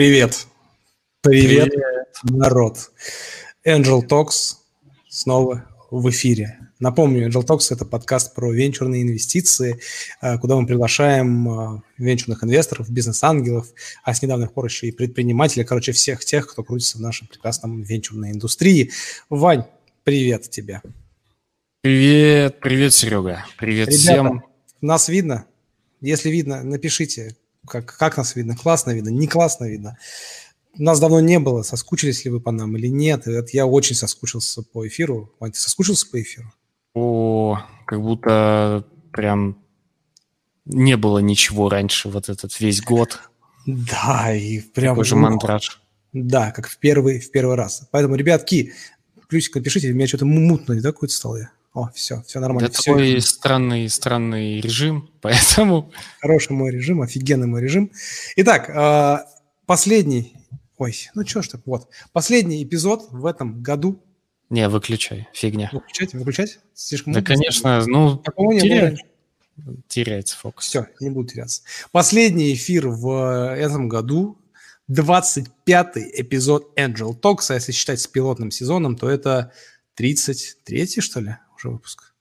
Привет. Привет, Привет, народ. Angel Talks снова в эфире. Напомню, Angel Talks – это подкаст про венчурные инвестиции, э, куда мы приглашаем э, венчурных инвесторов, бизнес-ангелов, а с недавних пор еще и предпринимателей, короче, всех тех, кто крутится в нашем прекрасном венчурной индустрии. Вань, привет тебе. Привет, привет, Серега. Привет Ребята, всем. Нас видно? Если видно, напишите, как, как нас видно, классно видно, не классно видно. Нас давно не было, соскучились ли вы по нам или нет. Я очень соскучился по эфиру. Вань, ты соскучился по эфиру? О, как будто прям не было ничего раньше вот этот весь год. Да, и прям... Такой же мандраж. Да, как в первый, в первый раз. Поэтому, ребятки, плюсик напишите, у меня что-то мутно, да, какое-то стало я? О, все, все нормально. Это все. такой странный, странный режим, поэтому... Хороший мой режим, офигенный мой режим. Итак, а, последний... Ой, ну что ж так, вот. Последний эпизод в этом году. Не, выключай, фигня. Выключать, выключать? Слишком Да, конечно, ну, теря... теряется фокус. Все, не буду теряться. Последний эфир в этом году, 25-й эпизод Angel Talks, а если считать с пилотным сезоном, то это 33-й, что ли? Уже выпуск.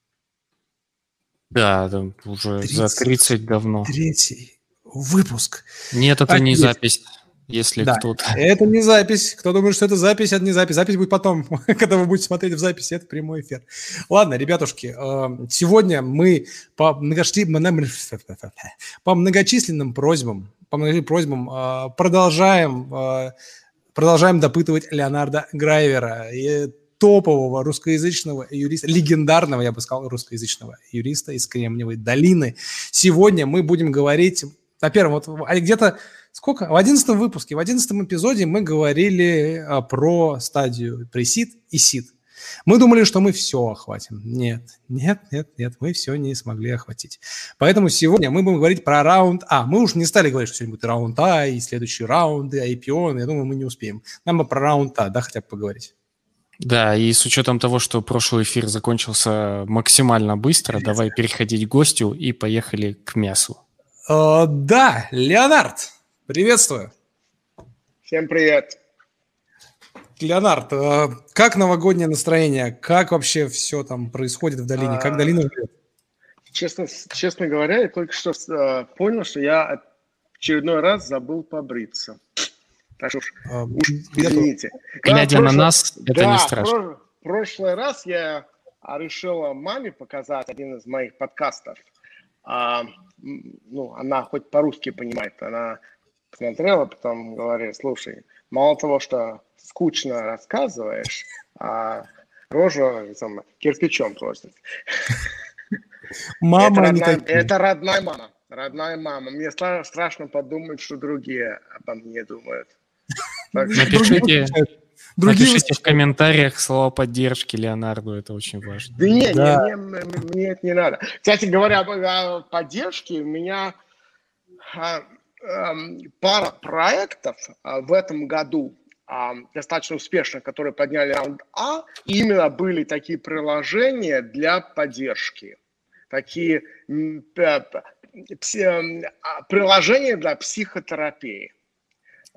Да, там уже 30, за 30 давно. Третий выпуск. Нет, это а не запись, если да, кто-то... это не запись. Кто думает, что это запись, это не запись. Запись будет потом, когда вы будете смотреть в записи, это прямой эфир. Ладно, ребятушки, э, сегодня мы по, многочи... по многочисленным просьбам, по многочисленным просьбам э, продолжаем э, продолжаем допытывать Леонарда Грайвера. И топового русскоязычного юриста, легендарного, я бы сказал, русскоязычного юриста из Кремниевой долины. Сегодня мы будем говорить, на первом, вот а где-то сколько? В одиннадцатом выпуске, в одиннадцатом эпизоде мы говорили а, про стадию пресид и сид. Мы думали, что мы все охватим. Нет, нет, нет, нет, мы все не смогли охватить. Поэтому сегодня мы будем говорить про раунд А. Мы уж не стали говорить, что сегодня будет раунд А и следующие раунды, IPO, я думаю, мы не успеем. Нам бы про раунд А, да, хотя бы поговорить. Да, и с учетом того, что прошлый эфир закончился максимально быстро, давай переходить к гостю и поехали к мясу. Uh, да, Леонард, приветствую. Всем привет. Леонард, uh, как новогоднее настроение? Как вообще все там происходит в долине? Uh, как долина выглядит? Честно, честно говоря, я только что uh, понял, что я очередной раз забыл побриться. Так что а, уж извините. Глядя да, на нас, это да, не страшно. В прошлый раз я решила маме показать один из моих подкастов. А, ну, она хоть по-русски понимает. Она посмотрела, потом говорит, слушай, мало того, что скучно рассказываешь, а рожу там, кирпичом просит. Мама это родная, это родная мама. Родная мама. Мне страшно подумать, что другие обо мне думают. Напишите, напишите в комментариях слова поддержки Леонарду, это очень важно. Да нет, да. Мне, мне, мне это не надо. Кстати говоря о поддержке, у меня а, а, пара проектов а, в этом году а, достаточно успешных, которые подняли раунд А, именно были такие приложения для поддержки. Такие приложения для психотерапии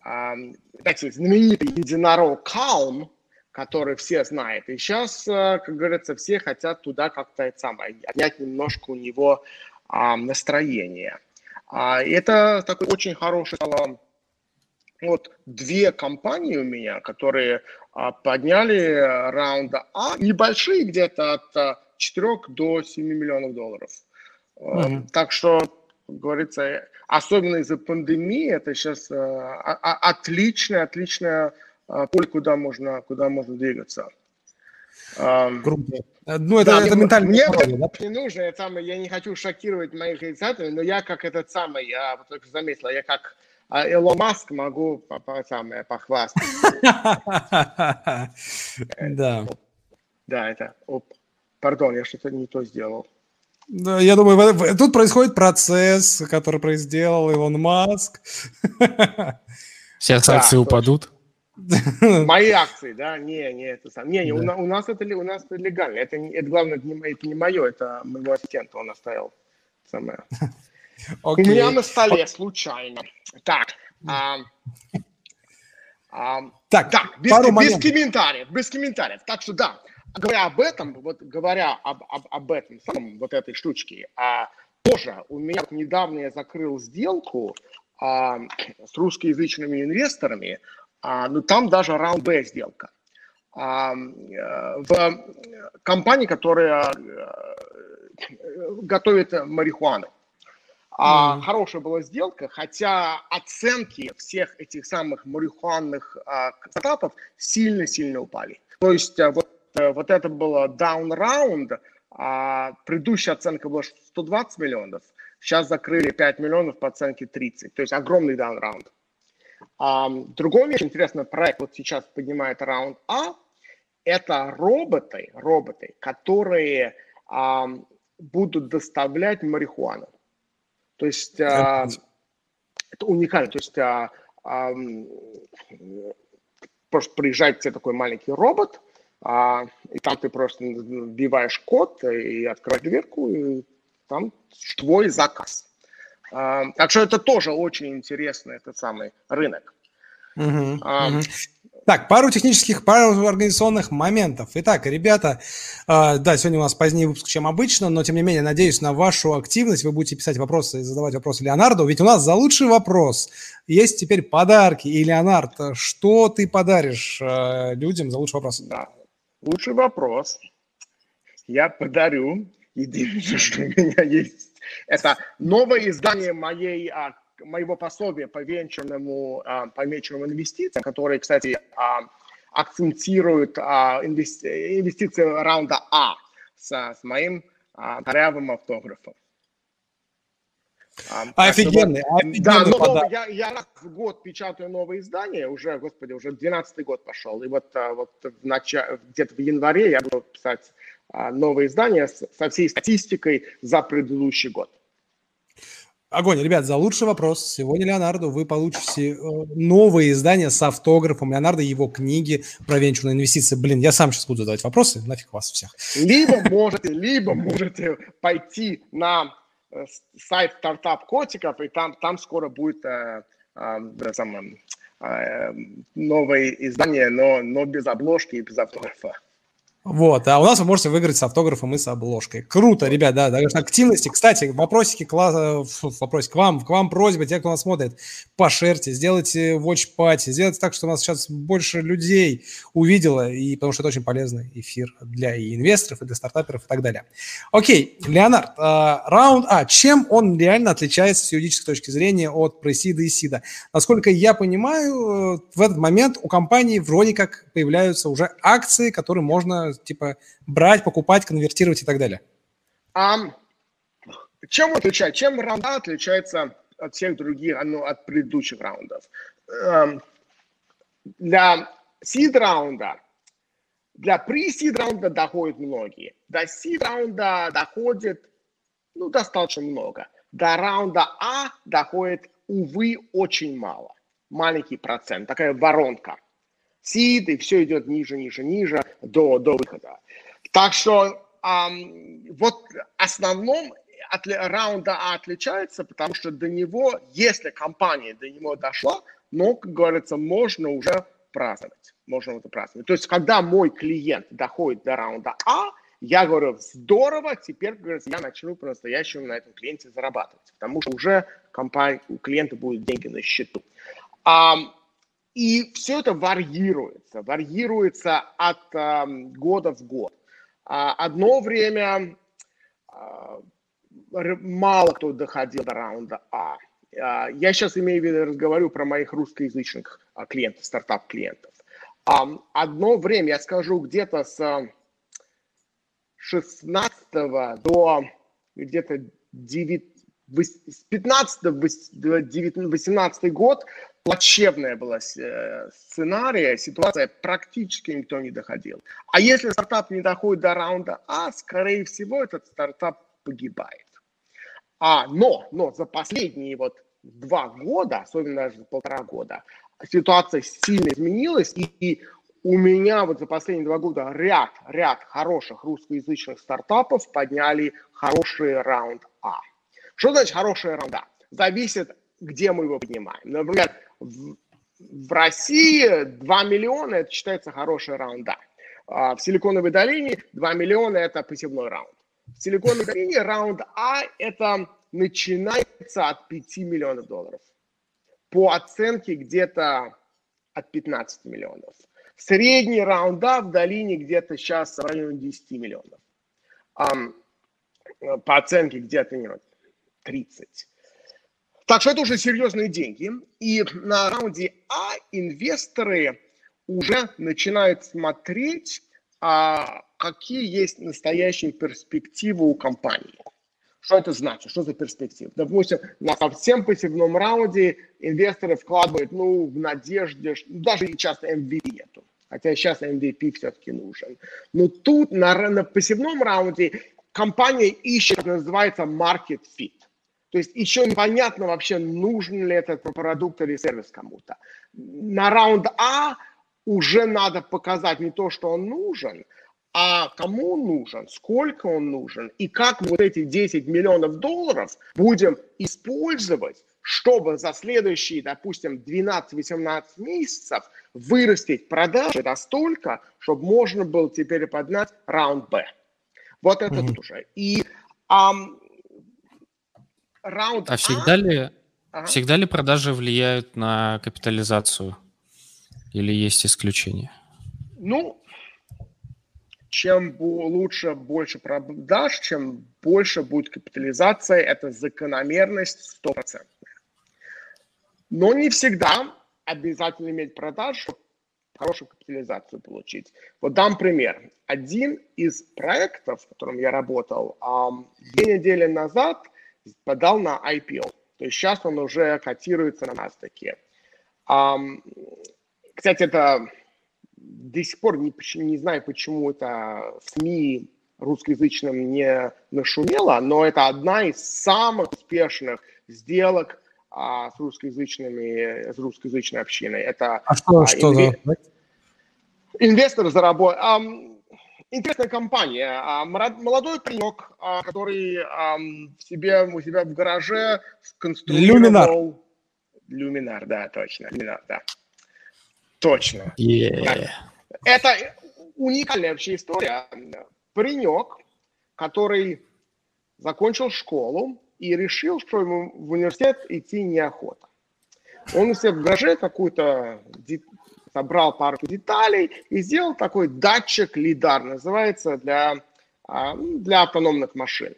так сказать, знаменитый единорог Calm, который все знают. И сейчас, э, как говорится, все хотят туда как-то это самое, отнять немножко у него настроение. А, это такой очень хороший стало вот две компании у меня, которые а, подняли раунда А, небольшие, где-то от 4 а, до 7 миллионов долларов. Mm-hmm. Так что, как говорится, особенно из-за пандемии, это сейчас э, отличная, отличная э, поле, куда можно, куда можно двигаться. Круто. Э, ну, это, да, это ментально. Мне да? не нужно, я, самый, я не хочу шокировать моих инициаторов, но я как этот самый, я только заметил, я как Илон Маск могу по, по, самое, похвастаться. Да. Да, это... Оп, пардон, я что-то не то сделал. Да, я думаю, тут происходит процесс, который сделал Илон Маск. Все акции упадут? Мои акции, да? Не, не, это сам. Не, не, да. у, у нас это у нас это легально. Это, это главное, это не, это не мое, это моего ассистента, он оставил самое. Okay. У меня на столе случайно. Так, а, А, так, без, без комментариев, без комментариев. Так что да, говоря об этом, вот говоря об, об, об этом самом, вот этой штучке, а, тоже у меня недавно я закрыл сделку а, с русскоязычными инвесторами, а, но там даже раунд Б сделка. А, э, в компании, которая э, готовит марихуану. А, mm. Хорошая была сделка, хотя оценки всех этих самых марихуанных а, стартапов сильно-сильно упали. То есть а, вот, вот это было down round, а предыдущая оценка была 120 миллионов, сейчас закрыли 5 миллионов по оценке 30, то есть огромный down round. А, другой очень интересный проект, вот сейчас поднимает раунд А, это роботы, роботы, которые а, будут доставлять марихуану. То есть а, это уникально. То есть а, а, просто приезжает тебе такой маленький робот, а, и там ты просто вбиваешь код и открываешь дверку, и там твой заказ. А, так что это тоже очень интересный этот самый рынок. Uh-huh, uh-huh. Так, пару технических, пару организационных моментов. Итак, ребята, э, да, сегодня у нас позднее выпуск, чем обычно, но тем не менее, надеюсь на вашу активность. Вы будете писать вопросы и задавать вопросы Леонарду, ведь у нас за лучший вопрос есть теперь подарки. И, Леонард, что ты подаришь э, людям за лучший вопрос? Да, лучший вопрос я подарю. Единственное, что у меня есть, это новое издание моей а, моего пособия по венчурному, а, по венчурным инвестициям, которые, кстати, а, акцентируют а, инвести... инвестиции раунда А с, с моим корявым автографом. Офигенный, офигенный Да, но я, я раз в год печатаю новые издания, уже, господи, уже 12 год пошел. И вот, вот в нач... где-то в январе я буду писать новые издания со всей статистикой за предыдущий год. Огонь, ребят, за лучший вопрос сегодня Леонарду вы получите э, новое издание с автографом Леонардо, его книги про венчурные инвестиции. Блин, я сам сейчас буду задавать вопросы, нафиг вас всех. Либо можете, либо можете пойти на сайт стартап котиков, и там, там скоро будет э, э, самое, э, новое издание, но, но без обложки и без автографа. Вот, а у нас вы можете выиграть с автографом и с обложкой. Круто, ребят, да, конечно, активности. Кстати, вопросики, к, вопросик к вам, к вам просьба, те, кто нас смотрит, пошерьте, сделайте watch party, сделайте так, чтобы у нас сейчас больше людей увидело, и потому что это очень полезный эфир для и инвесторов, и для стартаперов и так далее. Окей, Леонард, а, раунд А. Чем он реально отличается с юридической точки зрения от пресида и сида? Насколько я понимаю, э, в этот момент у компании вроде как появляются уже акции, которые можно типа брать, покупать, конвертировать и так далее? Um, чем отличается? Чем раунд отличается от всех других, ну, от предыдущих раундов? Для сид раунда, для pre-seed раунда доходят многие. До seed раунда доходит, ну, достаточно много. До раунда А доходит, увы, очень мало. Маленький процент, такая воронка сид, и все идет ниже, ниже, ниже до, до выхода. Так что эм, вот основном от раунда А отличается, потому что до него, если компания до него дошла, но, как говорится, можно уже праздновать. Можно это праздновать. То есть, когда мой клиент доходит до раунда А, я говорю, здорово, теперь, как говорится, я начну по-настоящему на этом клиенте зарабатывать, потому что уже компания, у клиента будут деньги на счету. Um, и все это варьируется, варьируется от э, года в год. А, одно время э, мало кто доходил до раунда А. а. Я сейчас имею в виду, разговариваю про моих русскоязычных а, клиентов, стартап-клиентов. Одно время, я скажу, где-то с 16 до где-то 9, с 15 до 18 год плачевная была э, сценария, ситуация практически никто не доходил. А если стартап не доходит до раунда А, скорее всего, этот стартап погибает. А, но, но за последние вот два года, особенно даже полтора года, ситуация сильно изменилась, и, и у меня вот за последние два года ряд, ряд хороших русскоязычных стартапов подняли хороший раунд А. Что значит хороший раунд А? Зависит, где мы его поднимаем. Например, в, в России 2 миллиона, это считается хороший раунд, да. А в Силиконовой долине 2 миллиона – это посевной раунд. В Силиконовой долине раунд А – это начинается от 5 миллионов долларов. По оценке где-то от 15 миллионов. Средний раунда в долине где-то сейчас в районе 10 миллионов. По оценке где-то не 30. Так что это уже серьезные деньги. И на раунде А инвесторы уже начинают смотреть, а, какие есть настоящие перспективы у компании. Что это значит? Что за перспектива? Допустим, на совсем пассивном раунде инвесторы вкладывают, ну, в надежде, даже и часто MVP нету. Хотя сейчас MVP все-таки нужен. Но тут на, на пассивном раунде компания ищет, называется, market fit. То есть еще непонятно вообще, нужен ли этот продукт или сервис кому-то. На раунд А уже надо показать не то, что он нужен, а кому он нужен, сколько он нужен и как вот эти 10 миллионов долларов будем использовать, чтобы за следующие, допустим, 12-18 месяцев вырастить продажи настолько, чтобы можно было теперь поднять раунд Б. Вот это mm-hmm. уже. И um, раунд А всегда а... ли, ага. всегда ли продажи влияют на капитализацию? Или есть исключения? Ну, чем лучше, больше продаж, чем больше будет капитализация, это закономерность стопроцентная. Но не всегда обязательно иметь продаж, чтобы хорошую капитализацию получить. Вот дам пример. Один из проектов, в котором я работал, две недели назад подал на IPO. То есть сейчас он уже котируется на NASDAQ. Кстати, это до сих пор не, не знаю, почему это в СМИ русскоязычном не нашумело, но это одна из самых успешных сделок а, с русскоязычными, с русскоязычной общиной. Это а что, а, что инве... за... инвестор заработал. А, интересная компания. А, молодой паренек, а, который в себе, у себя в гараже сконструировал... Люминар. Люминар, да, точно. Люминар, да. Точно. Yeah. Это уникальная вообще история. Паренек, который закончил школу и решил, что ему в университет идти неохота. Он у себя в гараже какую-то собрал пару деталей и сделал такой датчик лидар, называется, для, а, для автономных машин.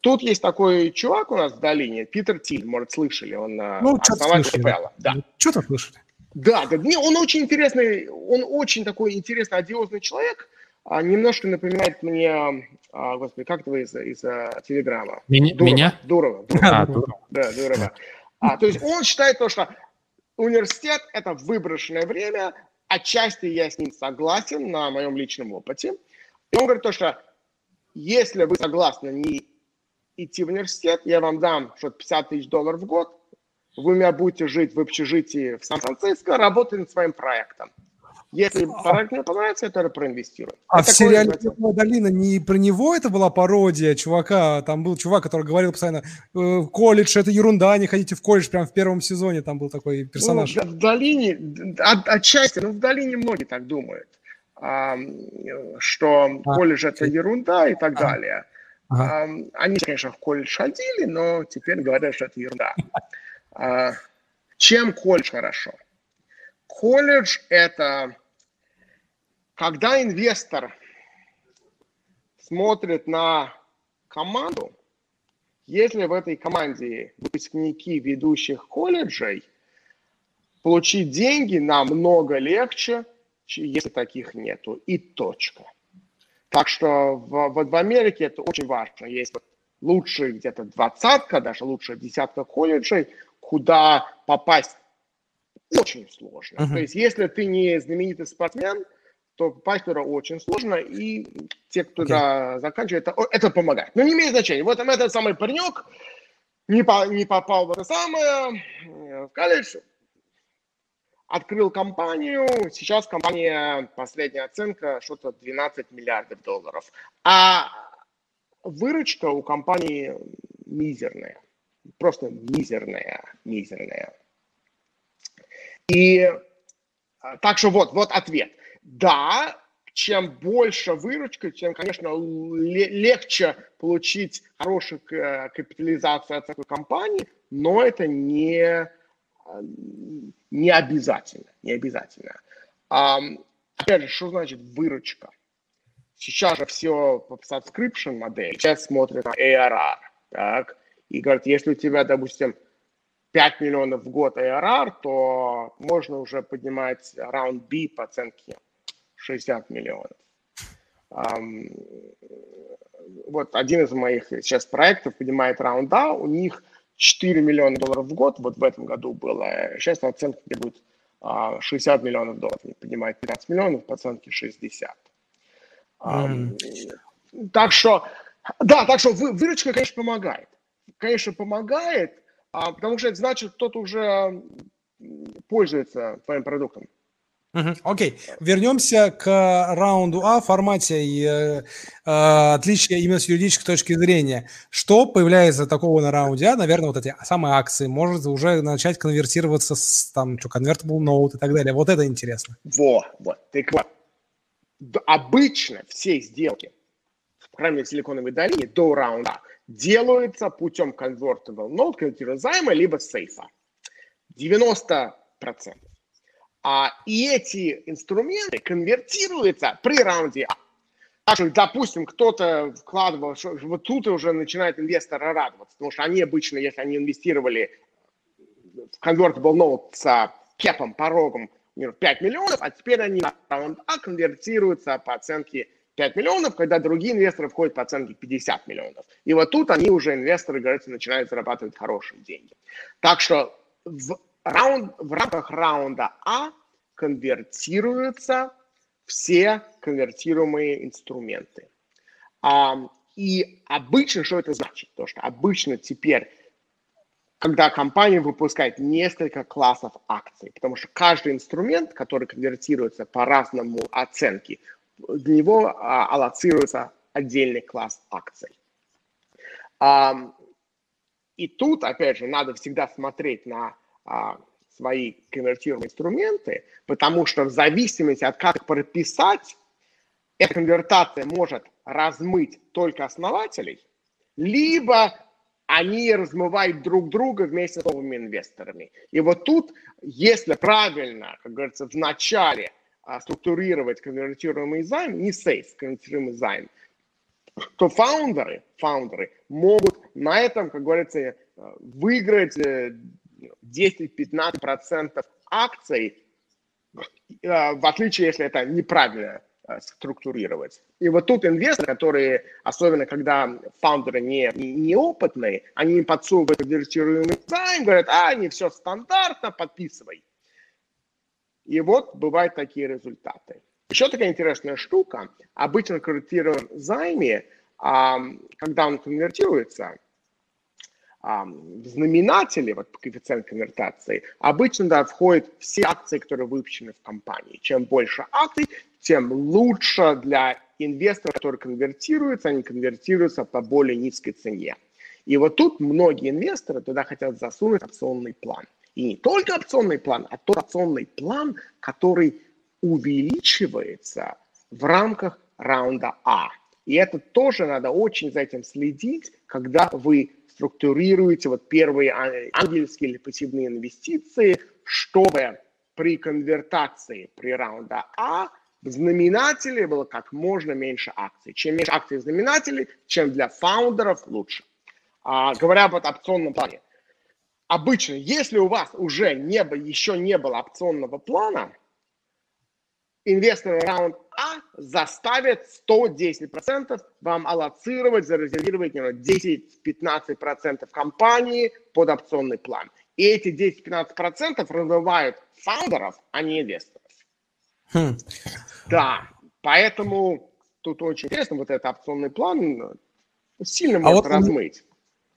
Тут есть такой чувак у нас в долине, Питер Тиль, может, слышали, он а, ну, основатель РПЛ. Да. Что-то слышали. Да, да, не, он очень интересный, он очень такой интересный, одиозный человек. А, немножко напоминает мне, а, господи, как это из, из а, Телеграма? Меня? Дурова, меня? Дурова. Дурова. А, Дурова. Да, Дурова. А, то есть он считает то, что университет – это выброшенное время, отчасти я с ним согласен на моем личном опыте. И он говорит то, что если вы согласны не идти в университет, я вам дам что 50 тысяч долларов в год, вы у меня будете жить в общежитии в Сан-Франциско, работать над своим проектом. Если а мне понравится, я тоже проинвестирую. А это в сериале «Темная долина» не про него это была пародия чувака? Там был чувак, который говорил постоянно, э, колледж – это ерунда, не ходите в колледж. Прям в первом сезоне там был такой персонаж. Ну, в долине, от, отчасти, ну в долине многие так думают, а, что а, колледж – это ерунда и так а, далее. Ага. Они, конечно, в колледж ходили, но теперь говорят, что это ерунда. А, чем колледж хорошо? Колледж – это когда инвестор смотрит на команду, если в этой команде выпускники ведущих колледжей, получить деньги намного легче, если таких нету. И точка. Так что в, в Америке это очень важно. Есть лучшие где-то двадцатка, даже лучшая десятка колледжей, куда попасть очень сложно. Uh-huh. То есть, если ты не знаменитый спортсмен, то туда очень сложно, и те, кто okay. да, заканчивает, это, это помогает. Но не имеет значения. Вот этот самый паренек не, по, не попал в это самое, в колледж, открыл компанию, сейчас компания, последняя оценка, что-то 12 миллиардов долларов. А выручка у компании мизерная просто мизерная, мизерная. И так что вот, вот ответ. Да, чем больше выручка, тем, конечно, легче получить хорошую капитализацию от такой компании, но это не, не обязательно. Не обязательно. Опять же, что значит выручка? Сейчас же все по subscription модели, сейчас смотрят на ARR, так, и говорят, если у тебя, допустим, 5 миллионов в год ARR, то можно уже поднимать раунд B по оценке 60 миллионов. Вот один из моих сейчас проектов поднимает раунд А, у них 4 миллиона долларов в год, вот в этом году было, сейчас оценка где будет 60 миллионов долларов, поднимает 15 миллионов, по оценке 60. Mm. Так что, да, так что вы, выручка, конечно, помогает. Конечно, помогает, а, потому что это значит, кто-то уже пользуется твоим продуктом. Окей, okay. вернемся к раунду А формате э, э, отличия именно с юридической точки зрения. Что появляется такого на раунде А? Наверное, вот эти самые акции. Может уже начать конвертироваться с там, что, convertible note и так далее. Вот это интересно. Во, вот. Так вот. Обычно все сделки, в крайней Силиконовой долине, до раунда делаются путем convertible note, конвертируемого займа, либо сейфа. 90%. А, и эти инструменты конвертируются при раунде А. Так что, допустим, кто-то вкладывал, что, вот тут уже начинает инвесторы радоваться, потому что они обычно, если они инвестировали в convertible note с кепом, порогом 5 миллионов, а теперь они на раунд А конвертируются по оценке 5 миллионов, когда другие инвесторы входят по оценке 50 миллионов. И вот тут они уже, инвесторы, говорится, начинают зарабатывать хорошие деньги. Так что в раунд, в рамках раунда А конвертируются все конвертируемые инструменты. А, и обычно, что это значит? То, что обычно теперь, когда компания выпускает несколько классов акций, потому что каждый инструмент, который конвертируется по разному оценке, для него а, аллоцируется отдельный класс акций. А, и тут, опять же, надо всегда смотреть на а, свои конвертируемые инструменты, потому что в зависимости от как прописать, эта конвертация может размыть только основателей, либо они размывают друг друга вместе с новыми инвесторами. И вот тут, если правильно, как говорится, в начале а, структурировать конвертируемый займ, не сейф, конвертируемый займ, то фаундеры, фаундеры могут на этом, как говорится, э, выиграть 10-15% акций, э, в отличие, если это неправильно э, структурировать. И вот тут инвесторы, которые, особенно когда фаундеры не, не, неопытные, они подсовывают конвертируемый займ, говорят, а, не все стандартно, подписывай. И вот бывают такие результаты. Еще такая интересная штука. Обычно конвертируем займе, когда он конвертируется, в знаменателе, вот коэффициент конвертации, обычно да, входят все акции, которые выпущены в компании. Чем больше акций, тем лучше для инвесторов, которые конвертируются, они конвертируются по более низкой цене. И вот тут многие инвесторы туда хотят засунуть опционный план. И не только опционный план, а тот опционный план, который увеличивается в рамках раунда А. И это тоже надо очень за этим следить, когда вы структурируете вот первые ангельские или пассивные инвестиции, чтобы при конвертации при раунда А в знаменателе было как можно меньше акций. Чем меньше акций в знаменателе, чем для фаундеров лучше. А, говоря об опционном плане. Обычно, если у вас уже не, еще не было опционного плана, инвесторы раунд А заставят 110% вам аллоцировать, зарезервировать 10-15% компании под опционный план. И эти 10-15% развивают фаундеров, а не инвесторов. Хм. Да, поэтому тут очень интересно, вот этот опционный план сильно а может вот размыть.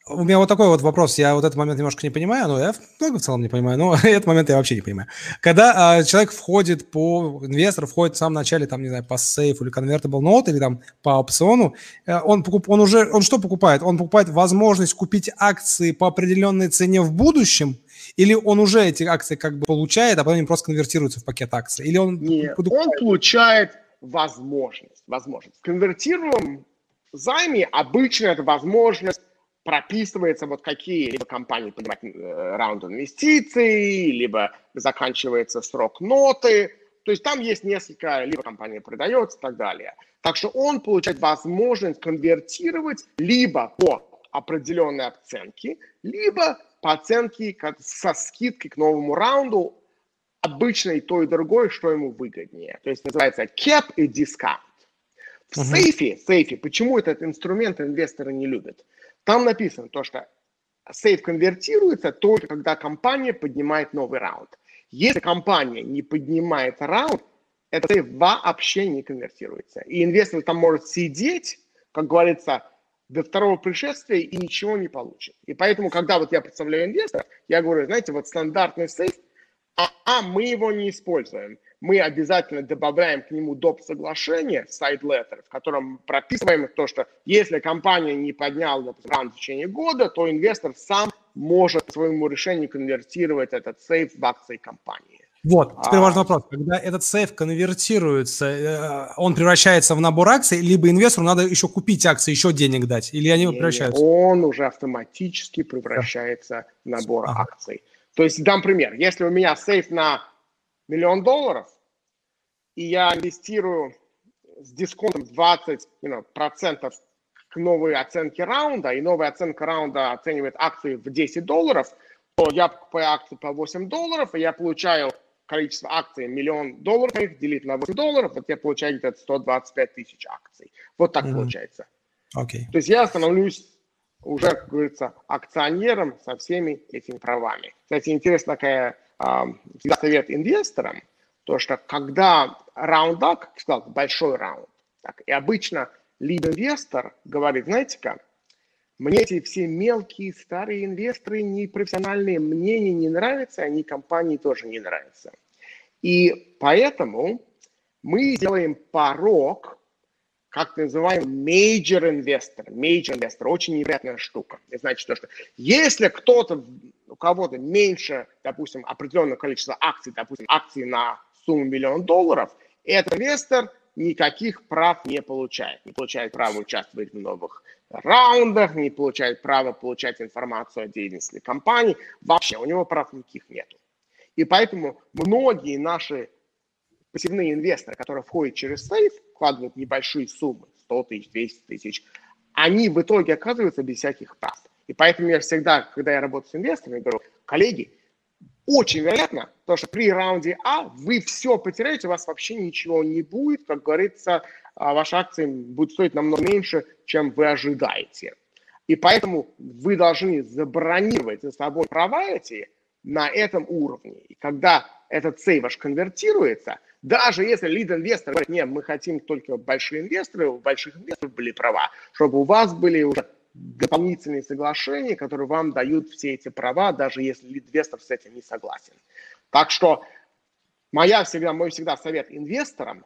У меня вот такой вот вопрос. Я вот этот момент немножко не понимаю, но я много в целом не понимаю, но этот момент я вообще не понимаю. Когда а, человек входит по, инвестор входит в самом начале, там, не знаю, по сейфу или convertible note, или там по опциону, э, он, покуп, он уже, он что покупает? Он покупает возможность купить акции по определенной цене в будущем, Или он уже эти акции как бы получает, а потом они просто конвертируются в пакет акций? Или он... Нет, он получает возможность. возможность. Конвертируем займе обычно это возможность прописывается, вот какие либо компании поднимать э, раунд инвестиций, либо заканчивается срок ноты. То есть там есть несколько, либо компания продается и так далее. Так что он получает возможность конвертировать либо по определенной оценке, либо по оценке со скидкой к новому раунду, обычно и то, и другое, что ему выгоднее. То есть называется cap и discount. В uh-huh. сейфе, сейфе, почему этот инструмент инвесторы не любят? Там написано то, что сейф конвертируется только когда компания поднимает новый раунд. Если компания не поднимает раунд, этот сейф вообще не конвертируется. И инвестор там может сидеть, как говорится, до второго пришествия и ничего не получит. И поэтому, когда вот я представляю инвестора, я говорю, знаете, вот стандартный сейф, а, а мы его не используем мы обязательно добавляем к нему доп. соглашение, side letter, в котором прописываем то, что если компания не подняла допустим, в течение года, то инвестор сам может своему решению конвертировать этот сейф в акции компании. Вот, теперь а... важный вопрос. Когда этот сейф конвертируется, э, он превращается в набор акций, либо инвестору надо еще купить акции, еще денег дать, или они не, превращаются? Он уже автоматически превращается в набор ага. акций. То есть, дам пример. Если у меня сейф на миллион долларов, и я инвестирую с дисконтом 20 you know, процентов к новой оценке раунда, и новая оценка раунда оценивает акции в 10 долларов, то я покупаю акции по 8 долларов, и я получаю количество акций миллион долларов, их делить на 8 долларов, вот я получаю где-то 125 тысяч акций. Вот так mm-hmm. получается. Okay. То есть я становлюсь уже, как говорится, акционером со всеми этими правами. Кстати, интересная такая всегда совет инвесторам, то что когда раунд up, как сказал, большой раунд, так, и обычно лид-инвестор говорит, знаете-ка, мне эти все мелкие старые инвесторы, непрофессиональные мнения не нравятся, они компании тоже не нравятся. И поэтому мы сделаем порог, как называем major investor. Major investor – очень невероятная штука. Это значит, то, что если кто-то у кого-то меньше, допустим, определенное количество акций, допустим, акций на сумму миллион долларов, этот инвестор никаких прав не получает. Не получает право участвовать в новых раундах, не получает права получать информацию о деятельности компании. Вообще у него прав никаких нет. И поэтому многие наши пассивные инвесторы, которые входят через сейф, вкладывают небольшие суммы, 100 тысяч, 200 тысяч, они в итоге оказываются без всяких прав. И поэтому я всегда, когда я работаю с инвесторами, говорю, коллеги, очень вероятно, то, что при раунде А вы все потеряете, у вас вообще ничего не будет, как говорится, а, ваша акция будет стоить намного меньше, чем вы ожидаете. И поэтому вы должны забронировать за собой права эти на этом уровне. И когда этот сейв ваш конвертируется, даже если лид-инвестор говорит, нет, мы хотим только большие инвесторы, у больших инвесторов были права, чтобы у вас были уже дополнительные соглашения, которые вам дают все эти права, даже если инвестор с этим не согласен. Так что моя всегда, мой всегда совет инвесторам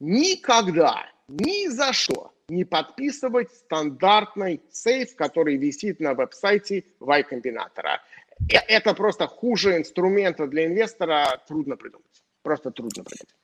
никогда, ни за что не подписывать стандартный сейф, который висит на веб-сайте Y-комбинатора. Э, это просто хуже инструмента для инвестора, трудно придумать. Просто трудно придумать.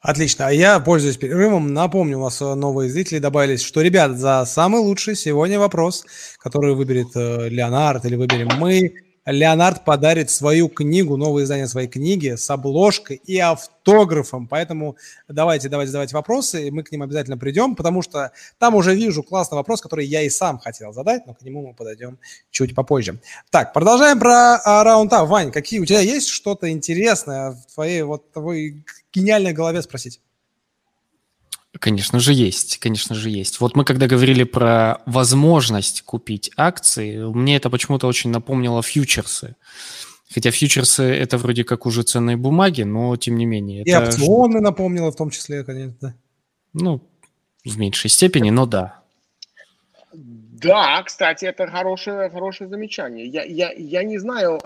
Отлично. А я, пользуюсь перерывом, напомню, у вас э, новые зрители добавились, что, ребят, за самый лучший сегодня вопрос, который выберет э, Леонард или выберем мы, Леонард подарит свою книгу, новое издание своей книги с обложкой и автографом. Поэтому давайте, давайте задавать вопросы, и мы к ним обязательно придем, потому что там уже вижу классный вопрос, который я и сам хотел задать, но к нему мы подойдем чуть попозже. Так, продолжаем про а, раунд А. Вань, какие у тебя есть что-то интересное в твоей вот твоей гениальной голове спросить? Конечно же есть, конечно же есть. Вот мы когда говорили про возможность купить акции, мне это почему-то очень напомнило фьючерсы. Хотя фьючерсы это вроде как уже ценные бумаги, но тем не менее. И это опционы напомнило в том числе, конечно, да. Ну, в меньшей степени, но да. Да, кстати, это хорошее, хорошее замечание. Я, я, я не знаю,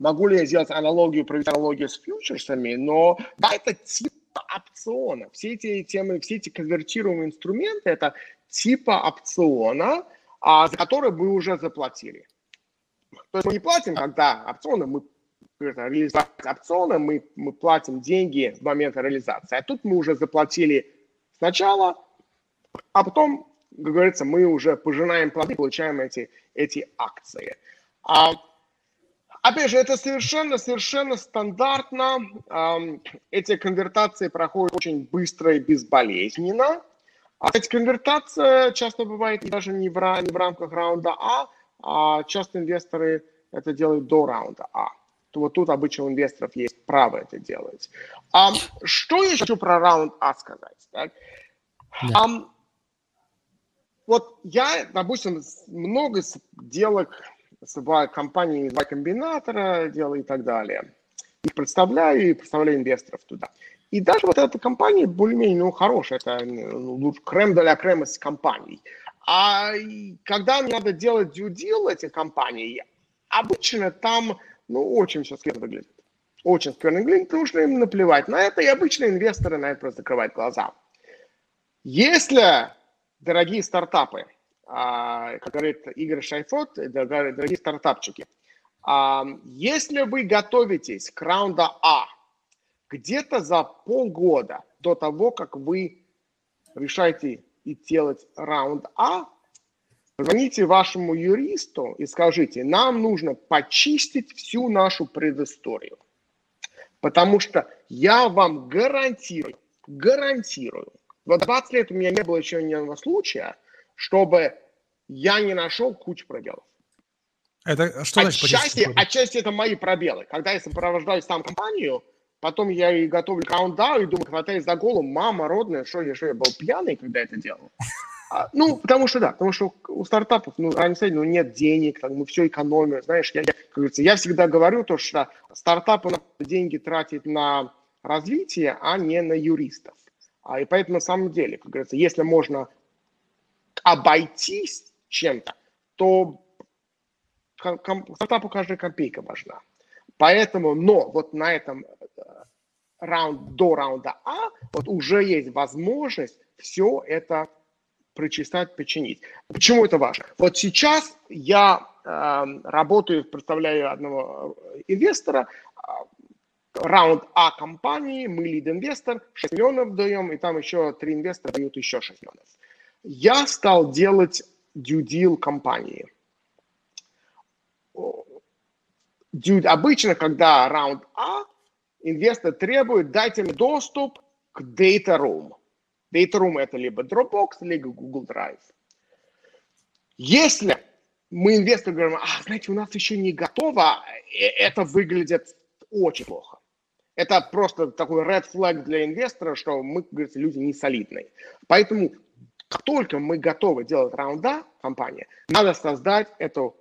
могу ли я сделать аналогию, провести аналогию с фьючерсами, но да, это тип опциона. Все эти темы, все эти конвертируемые инструменты – это типа опциона, а, за который вы уже заплатили. То есть мы не платим, когда опционы, мы реализовать опционы, мы, мы платим деньги в момент реализации. А тут мы уже заплатили сначала, а потом, как говорится, мы уже пожинаем плоды, получаем эти, эти акции. А, опять же, это совершенно, совершенно стандартно. Эти конвертации проходят очень быстро и безболезненно. А эти конвертация часто бывает даже не в, не в рамках раунда А, а часто инвесторы это делают до раунда А то вот тут обычно у инвесторов есть право это делать. А, что я хочу про раунд А сказать? Так? Да. А, вот я, допустим, много сделок с компанией два комбинатора делаю и так далее. Их представляю и представляю инвесторов туда. И даже вот эта компания более-менее ну, хорошая, это ну, крем для крема с компаний. А когда надо делать due deal этих компаний, обычно там ну, очень все скверно выглядит. Очень скверно выглядит, потому что им наплевать на это, и обычные инвесторы на это просто закрывают глаза. Если, дорогие стартапы, как говорит Игорь Шайфот, дорогие стартапчики, а, если вы готовитесь к раунду А где-то за полгода до того, как вы решаете и делать раунд А, Позвоните вашему юристу и скажите, нам нужно почистить всю нашу предысторию. Потому что я вам гарантирую, гарантирую, вот 20 лет у меня не было еще ни одного случая, чтобы я не нашел кучу пробелов. Это что значит отчасти, отчасти это мои пробелы. Когда я сопровождаю сам компанию, потом я и готовлю каунтдаун и думаю, хватаясь за голову, мама родная, что я, что я был пьяный, когда это делал. А, ну, потому что да, потому что у стартапов, ну, ранее ну, нет денег, там, мы все экономим, знаешь, я, я, как говорится, я всегда говорю то, что стартапы деньги тратят на развитие, а не на юристов. А, и поэтому на самом деле, как говорится, если можно обойтись чем-то, то стартапу каждая копейка важна. Поэтому, но вот на этом э, раунд до раунда А вот уже есть возможность все это прочесать, починить. Почему это важно? Вот сейчас я э, работаю, представляю одного э, инвестора, э, раунд А компании, мы лид-инвестор, 6 миллионов даем, и там еще три инвестора дают еще 6 миллионов. Я стал делать due deal компании. Due, обычно, когда раунд А, инвестор требует, дайте мне доступ к data room. Data Room это либо Dropbox, либо Google Drive. Если мы инвесторы говорим, а, знаете, у нас еще не готово, э, это выглядит очень плохо. Это просто такой red flag для инвестора, что мы, как говорится, люди не солидные. Поэтому, как только мы готовы делать раунда, компания, надо создать эту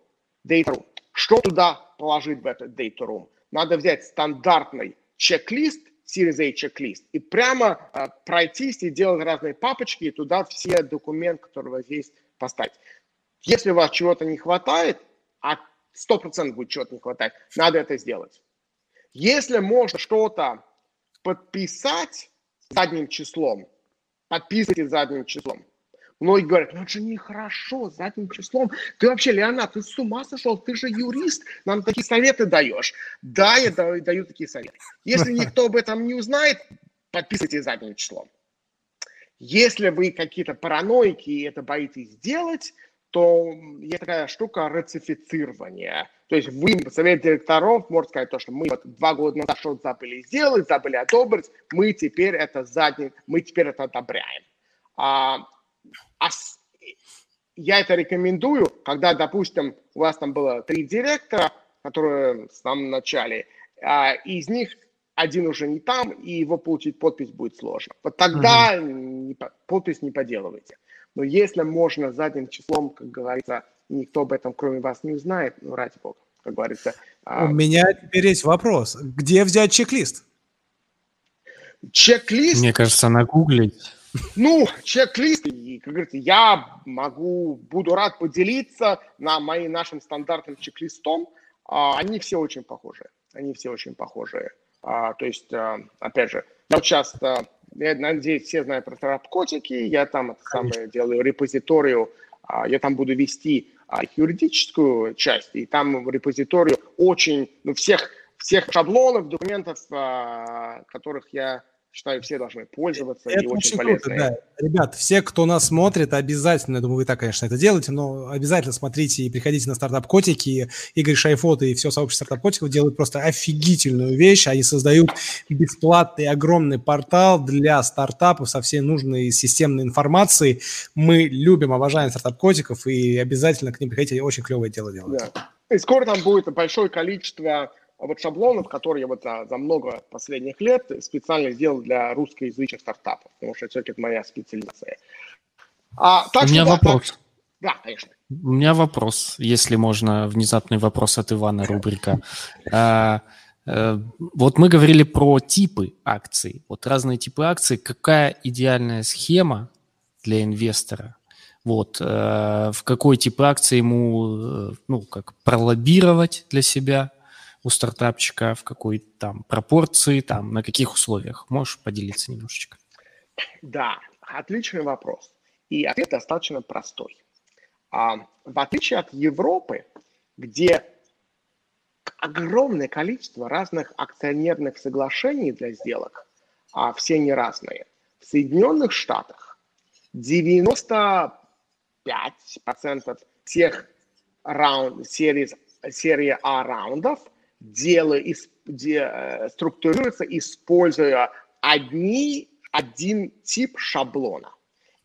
data room. Что туда положить в этот data room? Надо взять стандартный чек-лист Series A чек-лист и прямо э, пройтись и делать разные папочки и туда все документы, которые у вас есть, поставить. Если у вас чего-то не хватает, а 100% будет чего-то не хватать, надо это сделать. Если можно что-то подписать задним числом, подписывайте задним числом. Многие говорят, ну это же нехорошо, задним числом. Ты вообще, Леонард, ты с ума сошел? Ты же юрист, нам такие советы даешь. Да, я даю, даю такие советы. Если никто об этом не узнает, подписывайте задним числом. Если вы какие-то параноики и это боитесь сделать, то есть такая штука рецифицирования. То есть вы, совет директоров, может сказать то, что мы вот два года назад что-то забыли сделать, забыли одобрить, мы теперь это задним, мы теперь это одобряем. А, а я это рекомендую, когда, допустим, у вас там было три директора, которые в самом начале, а, из них один уже не там, и его получить подпись будет сложно. Вот тогда угу. не, подпись не поделывайте. Но если можно задним числом, как говорится, никто об этом кроме вас не узнает, ну, ради бога, как говорится. А у а... меня теперь есть вопрос. Где взять чек-лист? Чек-лист? Мне кажется, нагуглить. Ну, чек-лист, как говорится, я могу, буду рад поделиться на моим нашим стандартным чек-листом. А, они все очень похожи. Они все очень похожие. А, то есть, а, опять же, я часто, я надеюсь, все знают про терапкотики, я там это самое делаю репозиторию, а, я там буду вести а, юридическую часть, и там в репозитории очень, ну, всех, всех шаблонов, документов, а, которых я считаю, все должны пользоваться это и очень, очень полезно. Круто, да. Ребят, все, кто нас смотрит, обязательно, думаю, вы так, конечно, это делаете, но обязательно смотрите и приходите на стартап Котики. Игорь Шайфот и все сообщество стартап Котиков делают просто офигительную вещь. Они создают бесплатный огромный портал для стартапов со всей нужной системной информацией. Мы любим, обожаем стартап Котиков и обязательно к ним приходите. Очень клевое дело делают. Да. И скоро там будет большое количество вот шаблонов, которые я вот за, за много последних лет специально сделал для русскоязычных стартапов, потому что все-таки это моя специализация. А, так У меня да, вопрос. Так, да, конечно. У меня вопрос, если можно, внезапный вопрос от Ивана, рубрика. А, а, вот мы говорили про типы акций. Вот разные типы акций. Какая идеальная схема для инвестора? Вот, э, в какой тип акции ему, э, ну, как пролоббировать для себя – у стартапчика, в какой там пропорции, там на каких условиях? Можешь поделиться немножечко? Да, отличный вопрос. И ответ достаточно простой. А, в отличие от Европы, где огромное количество разных акционерных соглашений для сделок, а все они разные, в Соединенных Штатах 95% всех раунд, серии, серии А раундов – дело де, э, структурируется, используя одни, один тип шаблона.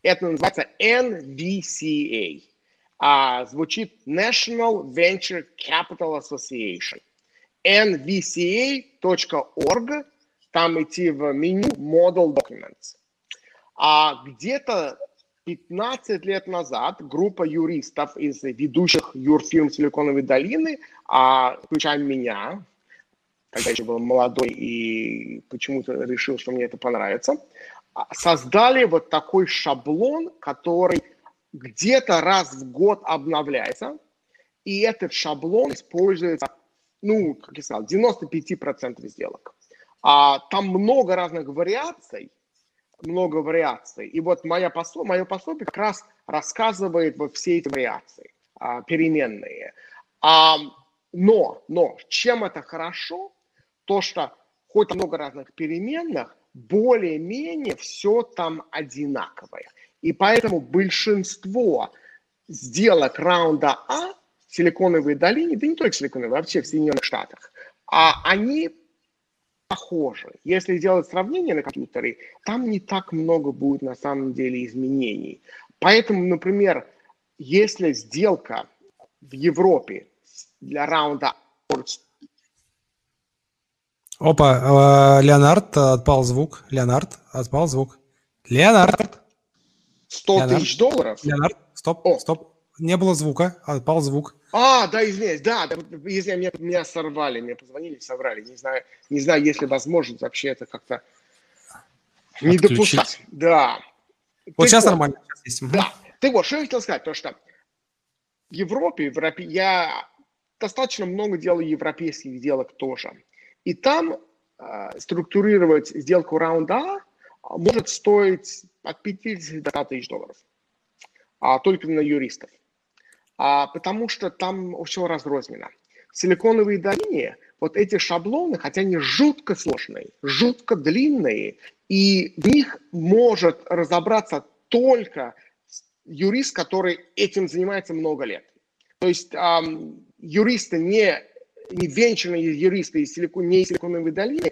Это называется NVCA. А, звучит National Venture Capital Association. nvca.org, там идти в меню Model Documents. А где-то 15 лет назад группа юристов из ведущих юрфирм Силиконовой долины, а, включая меня, когда еще был молодой и почему-то решил, что мне это понравится, а, создали вот такой шаблон, который где-то раз в год обновляется, и этот шаблон используется, ну, как я сказал, 95% сделок. А, там много разных вариаций, много вариаций. И вот моя посол, мое пособие как раз рассказывает вот все эти вариации, а, переменные. А, но, но, чем это хорошо? То, что хоть много разных переменных, более-менее все там одинаковое. И поэтому большинство сделок раунда А в Силиконовой долине, да не только в Силиконовой, вообще в Соединенных Штатах, а они похожи. Если делать сравнение на компьютере, там не так много будет на самом деле изменений. Поэтому, например, если сделка в Европе для раунда Опа, э, Леонард, отпал звук. Леонард, отпал звук. Леонард. 100 Леонард. тысяч долларов? Леонард, стоп, О. стоп. Не было звука, отпал звук. А, да, извиняюсь, да, да извиняюсь, меня, меня сорвали, мне позвонили, соврали. Не знаю, не знаю, есть ли возможность вообще это как-то не допускать. Да. Вот Ты сейчас вот, нормально. Сейчас Да. Ты вот, что я хотел сказать, то что в Европе, в Европе я достаточно много делаю европейских сделок тоже. И там э, структурировать сделку раунда А может стоить от 50 до 100 тысяч долларов. А только на юристов а, потому что там все разрознено. В Силиконовой долине вот эти шаблоны, хотя они жутко сложные, жутко длинные, и в них может разобраться только юрист, который этим занимается много лет. То есть эм, юристы не, не венчурные юристы из силикон, не из Силиконовой долины,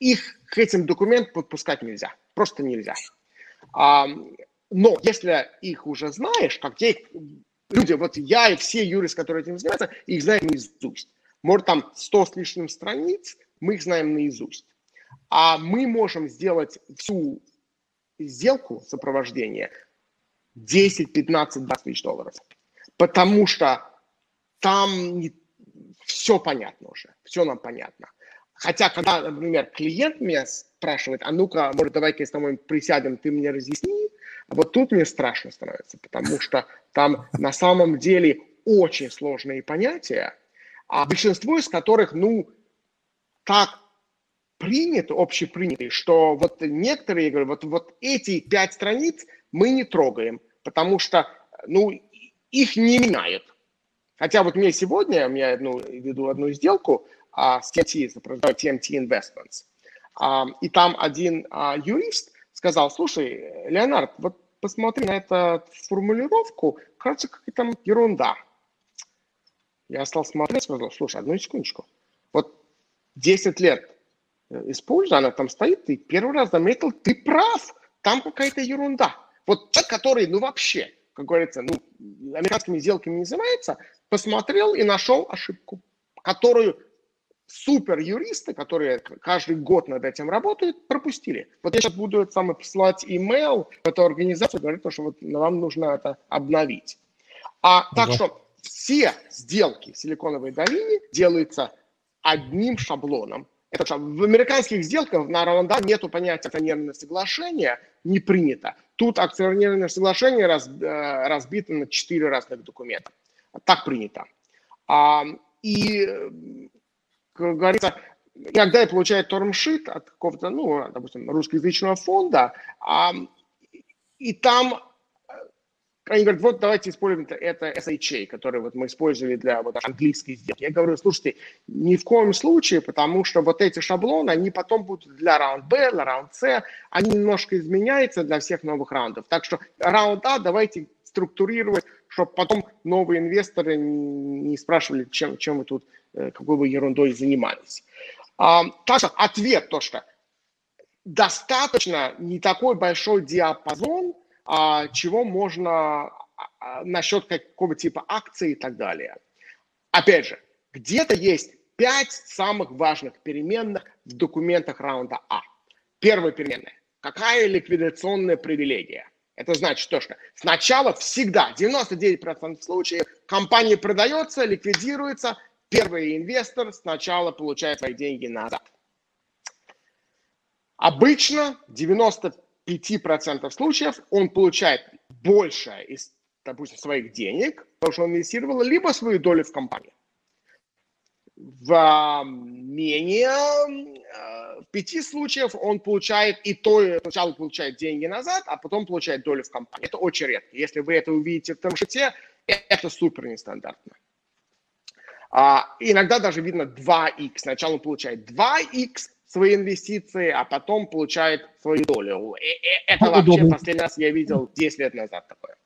их к этим документам подпускать нельзя. Просто нельзя. Um, но если их уже знаешь, как те люди, вот я и все юристы, которые этим занимаются, их знаем наизусть. Может, там 100 с лишним страниц, мы их знаем наизусть. А мы можем сделать всю сделку сопровождения 10, 15, 20 тысяч долларов. Потому что там не... все понятно уже, все нам понятно. Хотя, когда, например, клиент меня спрашивает, а ну-ка, может, давай-ка с тобой присядем, ты мне разъясни, вот тут мне страшно становится, потому что там на самом деле очень сложные понятия, а большинство из которых, ну, так принято, общепринятые, что вот некоторые говорят, вот, вот эти пять страниц мы не трогаем, потому что, ну, их не меняют. Хотя вот мне сегодня, я одну, веду одну сделку а, с TNT, TNT Investments, а, и там один а, юрист сказал, слушай, Леонард, вот посмотри на эту формулировку, кажется, какая-то ерунда. Я стал смотреть, сказал, слушай, одну секундочку. Вот 10 лет э, использую, она там стоит, ты первый раз заметил, ты прав, там какая-то ерунда. Вот тот, который, ну вообще, как говорится, ну, американскими сделками не занимается, посмотрел и нашел ошибку, которую супер юристы, которые каждый год над этим работают, пропустили. Вот я сейчас буду это самое посылать имейл в эту организацию, говорит, что вот вам нужно это обновить. А так что все сделки в Силиконовой долине делаются одним шаблоном. Это в американских сделках на Раванда нету понятия акционерного соглашения, не принято. Тут акционерное соглашение раз, э, разбито на четыре разных документа. Так принято. А, и как говорится, иногда я получаю тормшит от какого-то, ну, допустим, русскоязычного фонда, а, и там э, они говорят, вот давайте используем это SHA, который вот мы использовали для вот английской сделки. Я говорю, слушайте, ни в коем случае, потому что вот эти шаблоны, они потом будут для раунд Б, для раунд С, они немножко изменяются для всех новых раундов. Так что раунд А давайте структурировать, чтобы потом новые инвесторы не спрашивали, чем, чем вы тут Э, какой бы ерундой занимались. А, так что ответ то, что достаточно не такой большой диапазон, а, чего можно а, а, насчет какого типа акций и так далее. Опять же, где-то есть пять самых важных переменных в документах раунда А. Первая переменная. Какая ликвидационная привилегия? Это значит то, что сначала всегда, 99% случаев, компания продается, ликвидируется, первый инвестор сначала получает свои деньги назад. Обычно 95% случаев он получает больше из, допустим, своих денег, потому что он инвестировал либо свою долю в компании. В менее а, в пяти случаев он получает и то, сначала получает деньги назад, а потом получает долю в компании. Это очень редко. Если вы это увидите в том шите, это супер нестандартно. А, иногда даже видно 2x. Сначала он получает 2x свои инвестиции, а потом получает свою долю. И, и, это Удобно. вообще последний раз я видел 10 лет назад такое.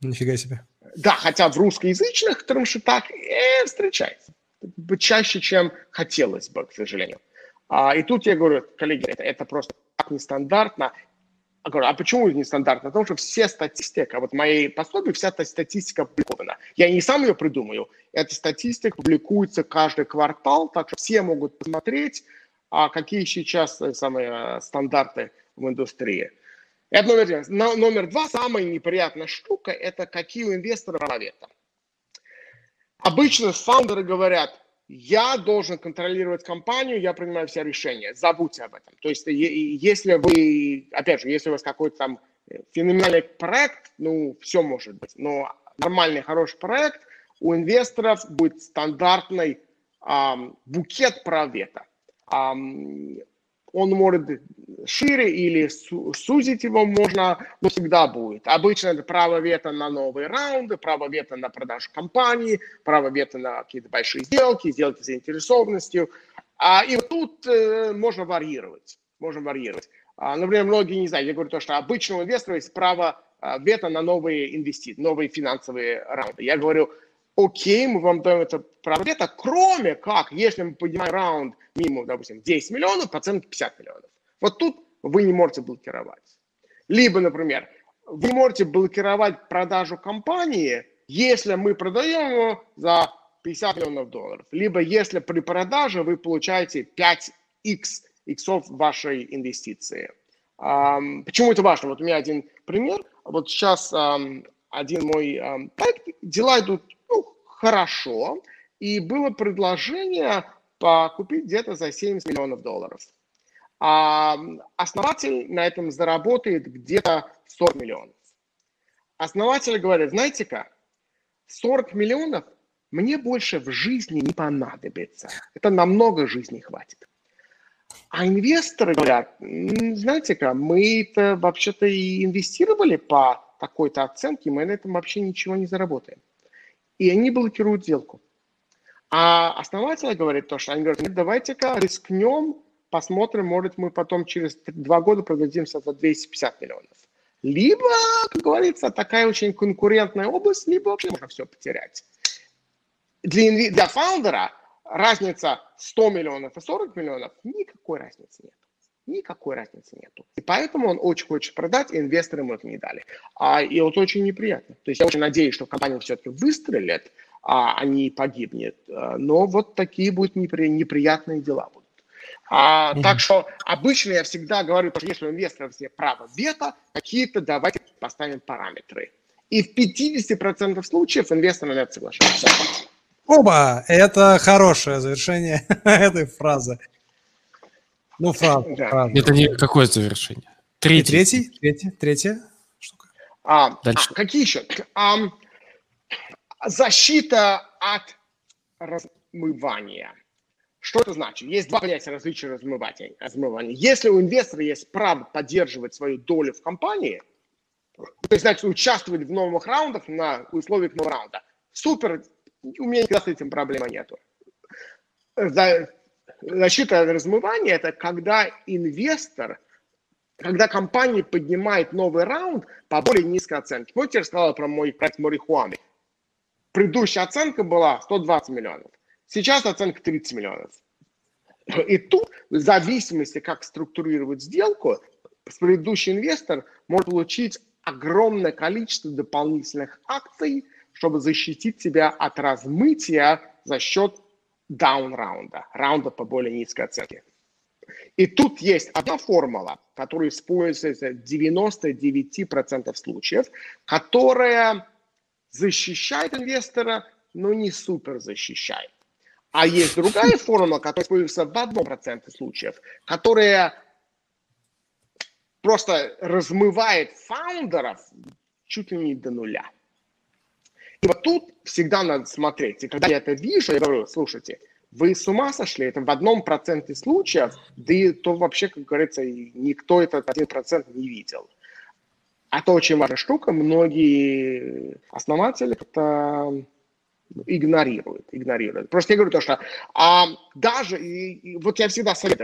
Нифига себе. Да, хотя в русскоязычных термшитах э, встречается. Чаще, чем хотелось бы, к сожалению. А, и тут я говорю, коллеги, это, это просто так нестандартно. А говорю, а почему нестандартно? Потому что все статистика, вот в моей пособии вся эта статистика опубликована. Я не сам ее придумаю, эта статистика публикуется каждый квартал, так что все могут посмотреть, а какие сейчас самые э, стандарты в индустрии. Это номер один. Номер два, самая неприятная штука, это какие у инвесторов правовета. Обычно фаундеры говорят, я должен контролировать компанию, я принимаю все решения. Забудьте об этом. То есть, если вы, опять же, если у вас какой-то там э, феноменальный проект, ну, все может быть. Но нормальный, хороший проект, у инвесторов будет стандартный эм, букет прав вето. Эм, он может шире или сузить его можно, но всегда будет. Обычно это право вето на новые раунды, право вето на продажу компании, право вето на какие-то большие сделки, сделки с заинтересованностью. А, и вот тут э, можно варьировать. Можно варьировать. А, например, многие не знают, я говорю то, что обычного инвестора есть право а, вето на новые инвестиции, новые финансовые раунды. Я говорю, окей, мы вам даем это право вето, кроме как, если мы поднимаем раунд минимум, допустим, 10 миллионов, процент 50 миллионов. Вот тут вы не можете блокировать. Либо, например, вы можете блокировать продажу компании, если мы продаем его за 50 миллионов долларов. Либо если при продаже вы получаете 5x иксов вашей инвестиции. Um, почему это важно? Вот у меня один пример. Вот сейчас um, один мой um, проект, дела идут хорошо, и было предложение покупить где-то за 70 миллионов долларов. А основатель на этом заработает где-то 40 миллионов. Основатель говорит, знаете-ка, 40 миллионов мне больше в жизни не понадобится. Это намного жизни хватит. А инвесторы говорят, знаете-ка, мы-то вообще-то и инвестировали по такой-то оценки, мы на этом вообще ничего не заработаем. И они блокируют сделку. А основатели говорят то, что они говорят, давайте-ка рискнем, посмотрим, может мы потом через два года продадимся за 250 миллионов. Либо, как говорится, такая очень конкурентная область, либо вообще можно все потерять. Для, для фаундера разница 100 миллионов и 40 миллионов, никакой разницы нет. Никакой разницы нету. И поэтому он очень хочет продать, и инвесторы ему это не дали. А, и вот очень неприятно. То есть я очень надеюсь, что компания все-таки выстрелит, а, а не погибнет. А, но вот такие будут непри, неприятные дела будут. А, mm-hmm. Так что обычно я всегда говорю, что если у инвесторов все право вето, какие-то давайте поставим параметры. И в 50% случаев инвесторы на это соглашаются. Оба! Это хорошее завершение этой фразы. Ну, фраза. Да. фраза. Это не какое завершение? Третий. Третий, третий, третья штука. А, Дальше. А, какие еще? А, защита от размывания. Что это значит? Есть два понятия различия размывания. размывания. Если у инвестора есть право поддерживать свою долю в компании, то есть, значит, участвовать в новых раундах на условиях нового раунда, супер, у меня никогда с этим проблемы нету. Защита от размывания – это когда инвестор, когда компания поднимает новый раунд по более низкой оценке. Помните, я рассказал про мой проект Марихуаны? Предыдущая оценка была 120 миллионов. Сейчас оценка 30 миллионов. И тут, в зависимости, как структурировать сделку, предыдущий инвестор может получить огромное количество дополнительных акций, чтобы защитить себя от размытия за счет даун-раунда, раунда по более низкой оценке. И тут есть одна формула, которая используется в 99% случаев, которая защищает инвестора, но не супер защищает. А есть другая формула, которая используется в одном проценте случаев, которая просто размывает фаундеров чуть ли не до нуля. И вот тут всегда надо смотреть. И когда я это вижу, я говорю, слушайте, вы с ума сошли? Это в одном проценте случаев, да и то вообще, как говорится, никто этот один процент не видел. А это очень важная штука. Многие основатели это игнорируют, игнорируют. Просто я говорю то, что а, даже, и, и, вот я всегда совет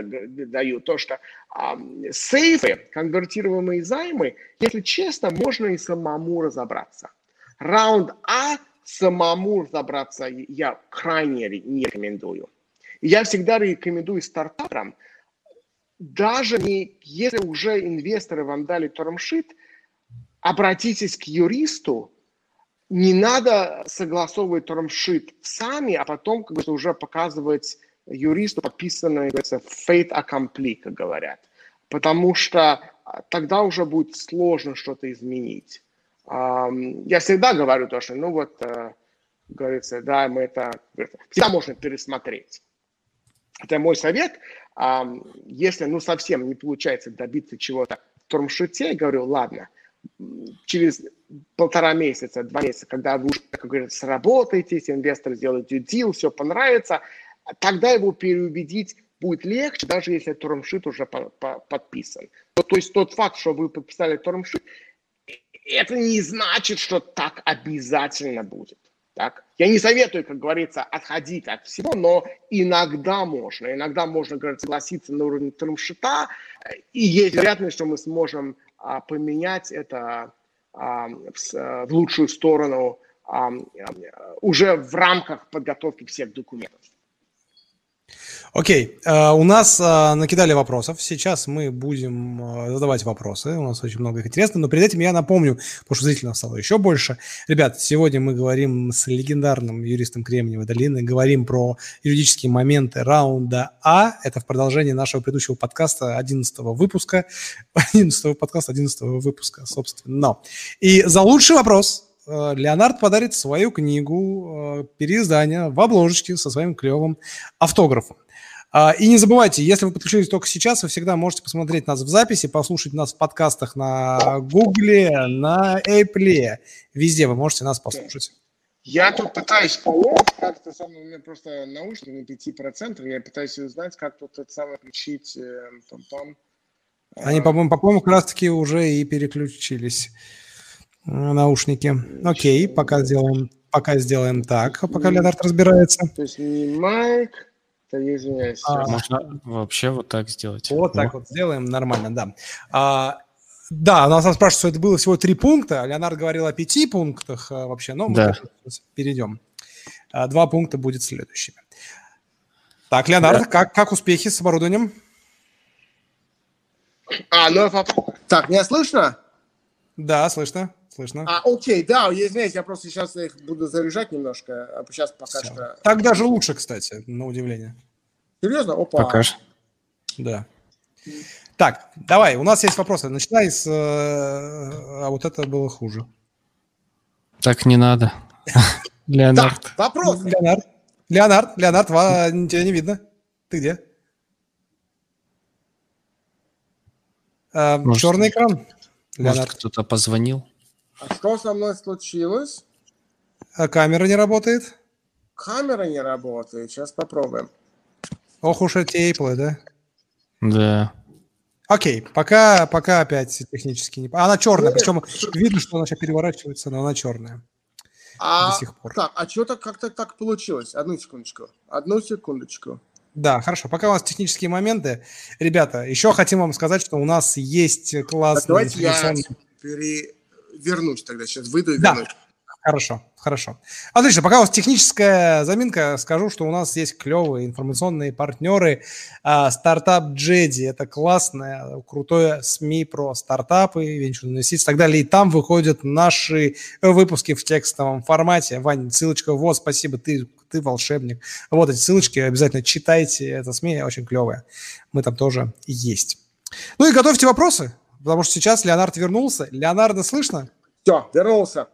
даю, то, что а, сейфы, конвертируемые займы, если честно, можно и самому разобраться. Раунд А самому разобраться я крайне не рекомендую. Я всегда рекомендую стартаперам, даже не, если уже инвесторы вам дали термшит, обратитесь к юристу, не надо согласовывать термшит сами, а потом как бы, уже показывать юристу подписанное, говорится, fate accompli, как говорят. Потому что тогда уже будет сложно что-то изменить. Я всегда говорю то, что, ну вот, э, говорится, да, мы это, всегда можно пересмотреть. Это мой совет. Если, ну, совсем не получается добиться чего-то в тормшите, я говорю, ладно, через полтора месяца, два месяца, когда вы уже, как говорится, сработаетесь, инвестор сделает дил, все понравится, тогда его переубедить будет легче, даже если тормшит уже по, по, подписан. То, то есть тот факт, что вы подписали тормшит, это не значит, что так обязательно будет. Так? Я не советую, как говорится, отходить от всего, но иногда можно. Иногда можно, говорить, согласиться на уровне термшита, и есть вероятность, что мы сможем а, поменять это а, в, в лучшую сторону а, уже в рамках подготовки всех документов. Окей, uh, у нас uh, накидали вопросов. Сейчас мы будем uh, задавать вопросы. У нас очень много их интересно. Но перед этим я напомню, потому что зрителей стало еще больше. Ребят, сегодня мы говорим с легендарным юристом Кремниевой долины. Говорим про юридические моменты раунда А. Это в продолжении нашего предыдущего подкаста 11 выпуска. 11 подкаста 11 выпуска, собственно. И за лучший вопрос Э, Леонард подарит свою книгу э, переиздания в обложечке со своим клевым автографом. А, и не забывайте, если вы подключились только сейчас, вы всегда можете посмотреть нас в записи, послушать нас в подкастах на Гугле, на Apple. Везде вы можете нас послушать. Я тут пытаюсь понять, как это самое, у меня просто наушники на 5%, я пытаюсь узнать, как тут это самое включить э, там, там. Они, по-моему, по-моему, как раз таки уже и переключились. наушники. Окей, пока сделаем, пока сделаем так, пока Леонард разбирается. То есть не майк, то извиняюсь. А, можно вообще вот так сделать. Вот так вот сделаем, нормально, да. А, да, нас спрашивают, что это было всего три пункта. Леонард говорил о пяти пунктах а, вообще, но мы да. перейдем. А, два пункта будет следующими. Так, Леонард, да. как, как успехи с оборудованием? А, ну, так, меня слышно? Да, слышно, слышно. А, окей, да, извиняюсь, я просто сейчас их буду заряжать немножко, а сейчас пока Все. что... Так даже лучше, кстати, на удивление. Серьезно? Опа. Покажешь. Да. Так, давай, у нас есть вопросы. Начинай с... А вот это было хуже. Так не надо. Леонард. Так, вопрос. Леонард. Леонард, Леонард, тебя не видно. Ты где? А, Может, черный экран. Может, кто-то позвонил? А что со мной случилось? А камера не работает? Камера не работает. Сейчас попробуем. Ох уж эти Apple, да? Да. Окей, пока, пока опять технически не... Она черная, причем видно, что она сейчас переворачивается, но она черная. А, до сих пор. Так, а что-то как-то так получилось? Одну секундочку. Одну секундочку. Да, хорошо. Пока у нас технические моменты. Ребята, еще хотим вам сказать, что у нас есть классный... Так, давайте я перевернусь тогда. Сейчас выйду и да. вернусь. Хорошо, хорошо. Отлично, пока у вас техническая заминка, скажу, что у нас есть клевые информационные партнеры. А, стартап Джеди – это классное, крутое СМИ про стартапы, венчурные инвестиции и так далее. И там выходят наши выпуски в текстовом формате. Вань, ссылочка вот, спасибо, ты, ты волшебник. Вот эти ссылочки, обязательно читайте, это СМИ очень клевое. Мы там тоже есть. Ну и готовьте вопросы, потому что сейчас Леонард вернулся. Леонардо слышно? Все, вернулся.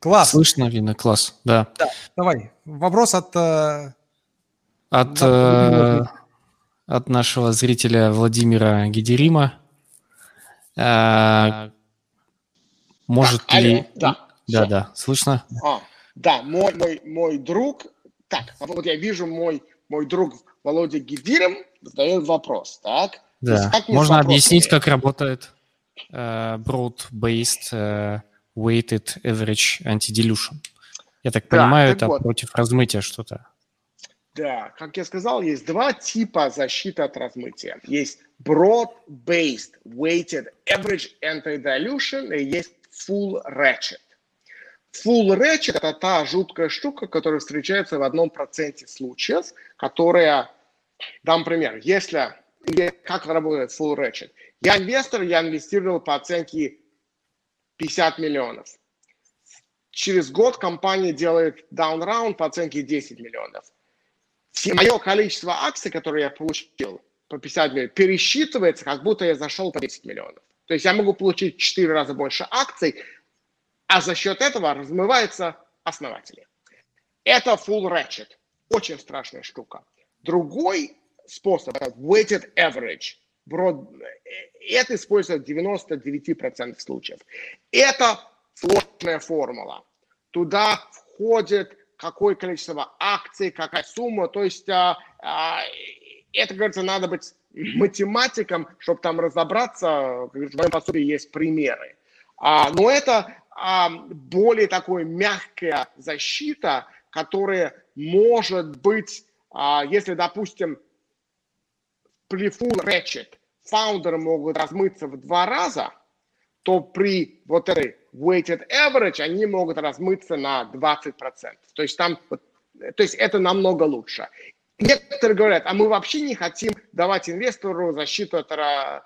Класс. Слышно, видно, класс, да. да. Давай, вопрос от... Э... От, э, от нашего зрителя Владимира Гидерима. Э, может так, ли... Алло, да, да, да, слышно? А, да, мой, мой, мой друг... Так, вот я вижу, мой, мой друг Володя Гидирим задает вопрос, так? Да, можно объяснить, как работает broad-based uh, weighted average anti-dilution. Я так понимаю, да, так это вот. против размытия что-то. Да, как я сказал, есть два типа защиты от размытия. Есть broad-based weighted average anti-dilution и есть full ratchet. Full ratchet – это та жуткая штука, которая встречается в одном проценте случаев, которая, дам пример, если, как работает full ratchet. Я инвестор, я инвестировал по оценке 50 миллионов. Через год компания делает down round по оценке 10 миллионов. Все мое количество акций, которые я получил по 50 миллионов, пересчитывается, как будто я зашел по 10 миллионов. То есть я могу получить 4 раза больше акций, а за счет этого размываются основатели. Это full ratchet. Очень страшная штука. Другой способ – weighted average это используется в 99% случаев. Это сложная формула. Туда входит какое количество акций, какая сумма. То есть а, а, это, говорится, надо быть математиком, чтобы там разобраться. В моем пособии есть примеры. А, но это а, более такая мягкая защита, которая может быть, а, если, допустим, full ratchet фаундеры могут размыться в два раза, то при вот этой weighted average они могут размыться на 20%. То есть там, то есть это намного лучше. Некоторые говорят, а мы вообще не хотим давать инвестору защиту от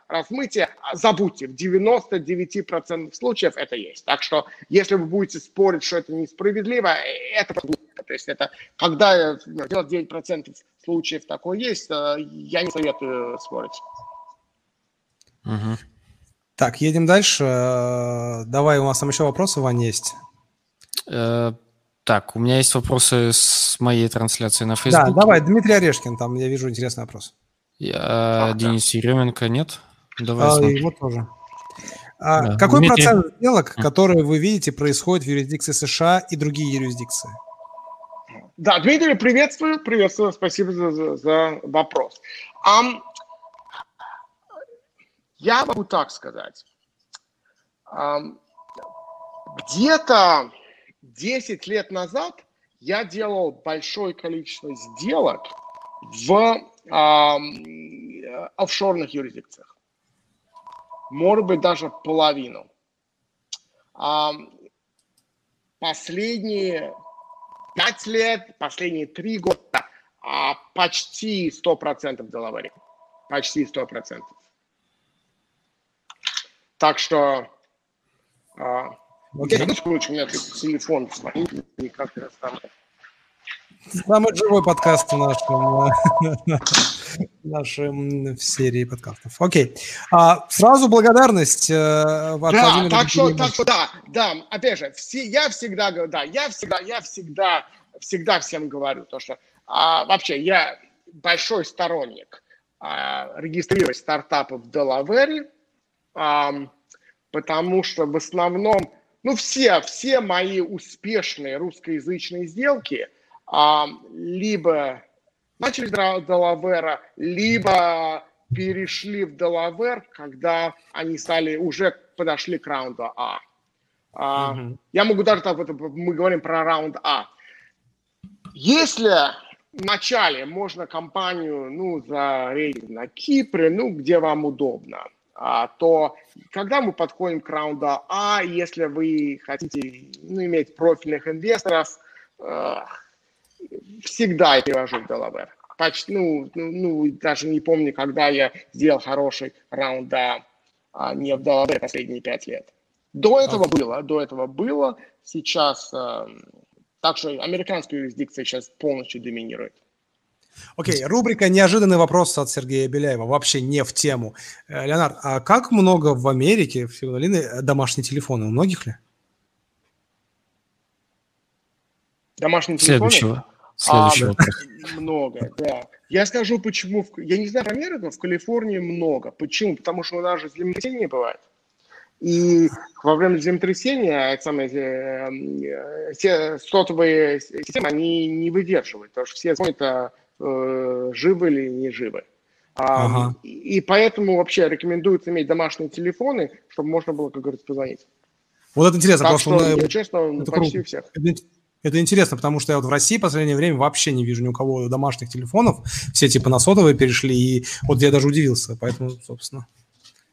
размытия. Забудьте, в 99% случаев это есть. Так что, если вы будете спорить, что это несправедливо, это то есть это, когда 99% случаев такое есть, э, я не советую спорить. Угу. Так, едем дальше. Э, давай, у нас там еще вопросы, Ваня, есть? Э, так, у меня есть вопросы с моей трансляции на Facebook. Да, давай, Дмитрий Орешкин, там я вижу интересный вопрос. Я, а, Денис да. Еременко нет? Давай а, его тоже. А, да. Какой Дмитрий... процент сделок, которые вы видите, происходит в юрисдикции США и другие юрисдикции? Да, Дмитрий, приветствую, приветствую, спасибо за, за, за вопрос. Um, я могу так сказать. Um, Где-то 10 лет назад я делал большое количество сделок в э, офшорных юрисдикциях. Может быть, даже половину. Э, последние 5 лет, последние 3 года а почти 100% в Делавере. Почти 100%. Так что а, okay. я у меня телефон звонит, никак раз там. Самый живой подкаст в нашем, нашем в серии подкастов. Окей. А, сразу благодарность э, да, так что, так что, да, да, опять же, все, я всегда говорю, да, я всегда, я всегда, всегда всем говорю, то, что а, вообще я большой сторонник а, регистрировать стартапы в Делавере, а, потому что в основном, ну, все, все мои успешные русскоязычные сделки а, либо начали с Делавера, либо перешли в Делавер, когда они стали, уже подошли к раунду А. А, mm-hmm. Я могу даже так, мы говорим про раунд А. Если в начале можно компанию, ну, за рейтинг на Кипре, ну, где вам удобно, а, то когда мы подходим к раунду А, если вы хотите ну, иметь профильных инвесторов, э, всегда я перевожу в Delaware. Почти, ну, ну, ну, даже не помню, когда я сделал хороший раунд А, а не в Delaware последние пять лет. До этого okay. было, до этого было. Сейчас, э, так что американская юрисдикция сейчас полностью доминирует. Окей, okay, рубрика «Неожиданный вопрос» от Сергея Беляева. Вообще не в тему. Э, Леонард, а как много в Америке, в Северной домашние телефоны? У многих ли? Домашние телефоны? Следующего. Следующего. А, много, да. Я скажу, почему. Я не знаю про Америку, в Калифорнии много. Почему? Потому что у нас же землетрясение бывает. И во время землетрясения самые, э, все сотовые системы, они не выдерживают, потому что все звонят э, живы или не живы. А, ага. И поэтому вообще рекомендуется иметь домашние телефоны, чтобы можно было, как говорится, позвонить. Вот это интересно, так потому что, что честно, это почти круто. всех. Это, интересно, потому что я вот в России в последнее время вообще не вижу ни у кого домашних телефонов. Все типа на сотовые перешли, и вот я даже удивился, поэтому, собственно.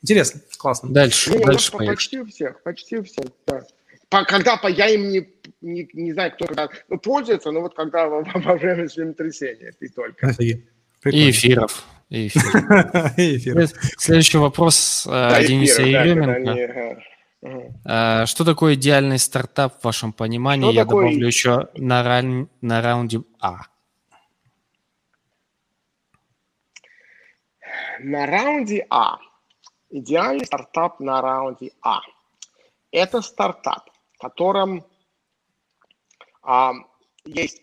Интересно, классно. Дальше, ну, дальше Почти у всех, почти у всех, да. Когда по, я им не, не, не знаю, кто когда ну, пользуется, но вот когда во, во время землетрясения, ты только. Офигеть. И эфиров. И эфиров. Следующий вопрос да, Дениса Еременко. Да, Что такое идеальный стартап в вашем понимании? Что Я такое... добавлю еще на, ран... на раунде А. На раунде А. Идеальный стартап на раунде А. Это стартап, в котором а, есть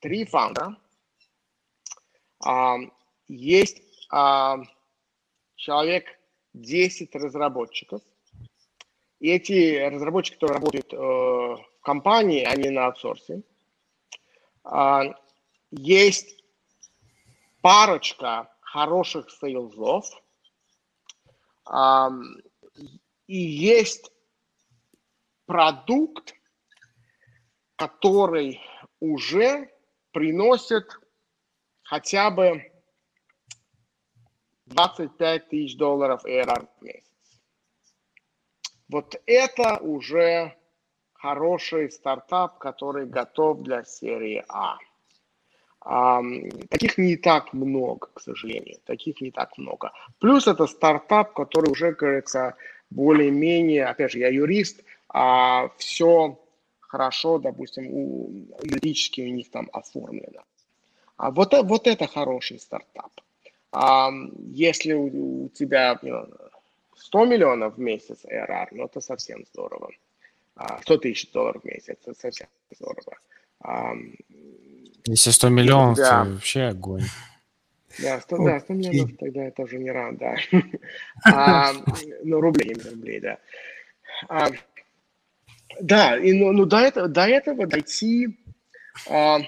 три фаундера, а, есть а, человек 10 разработчиков. И эти разработчики, которые работают э, в компании, они на аутсорсе. А, есть парочка хороших сейлзов. А, и есть продукт, который уже приносит хотя бы 25 тысяч долларов ARR в месяц. Вот это уже хороший стартап, который готов для серии А. А, таких не так много, к сожалению. Таких не так много. Плюс это стартап, который уже, кажется, более-менее, опять же, я юрист, а все хорошо, допустим, у, юридически у них там оформлено. А вот, э, вот это хороший стартап. А, если у, у тебя 100 миллионов в месяц ARR, ну это совсем здорово. 100 а, тысяч долларов в месяц, это совсем здорово. Если 100 миллионов, да. то вообще огонь. Да, 100, да, 100 миллионов тогда это уже не ран, да. а, ну, рублей, рублей, да. А, да, и, ну, ну до, этого, до этого дойти, а,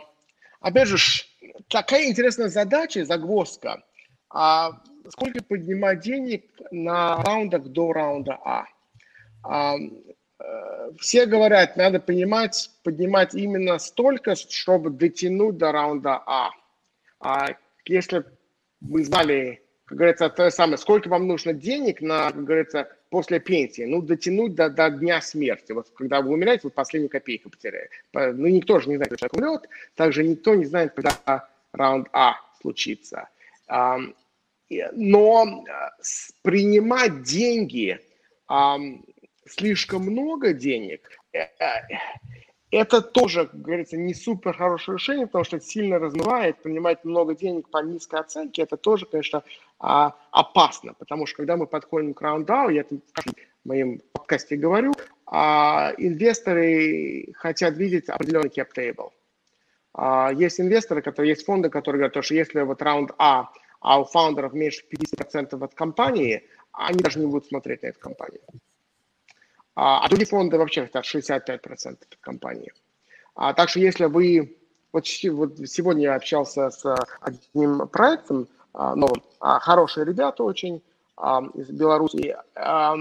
опять же, такая интересная задача, загвоздка. А, сколько поднимать денег на раундах до раунда А? а все говорят, надо понимать, поднимать именно столько, чтобы дотянуть до раунда А. А если вы знали, как говорится, то самое, сколько вам нужно денег на, как говорится, после пенсии, ну, дотянуть до, до дня смерти. Вот когда вы умираете, вот последнюю копейку потеряли. Ну, никто же не знает, когда человек умрет, также никто не знает, когда раунд А случится. Но принимать деньги, слишком много денег, э, э, это тоже, как говорится, не супер хорошее решение, потому что это сильно размывает, принимать много денег по низкой оценке, это тоже, конечно, а, опасно, потому что когда мы подходим к раунду, я это в моем подкасте говорю, а, инвесторы хотят видеть определенный cap table. А, есть инвесторы, которые, есть фонды, которые говорят, что если вот раунд А, а у фаундеров меньше 50% от компании, они даже не будут смотреть на эту компанию. А, а другие фонды вообще хотят 65% компании. А, так что если вы... Вот, вот сегодня я общался с одним проектом а, новым. А, хорошие ребята очень а, из Беларуси. А,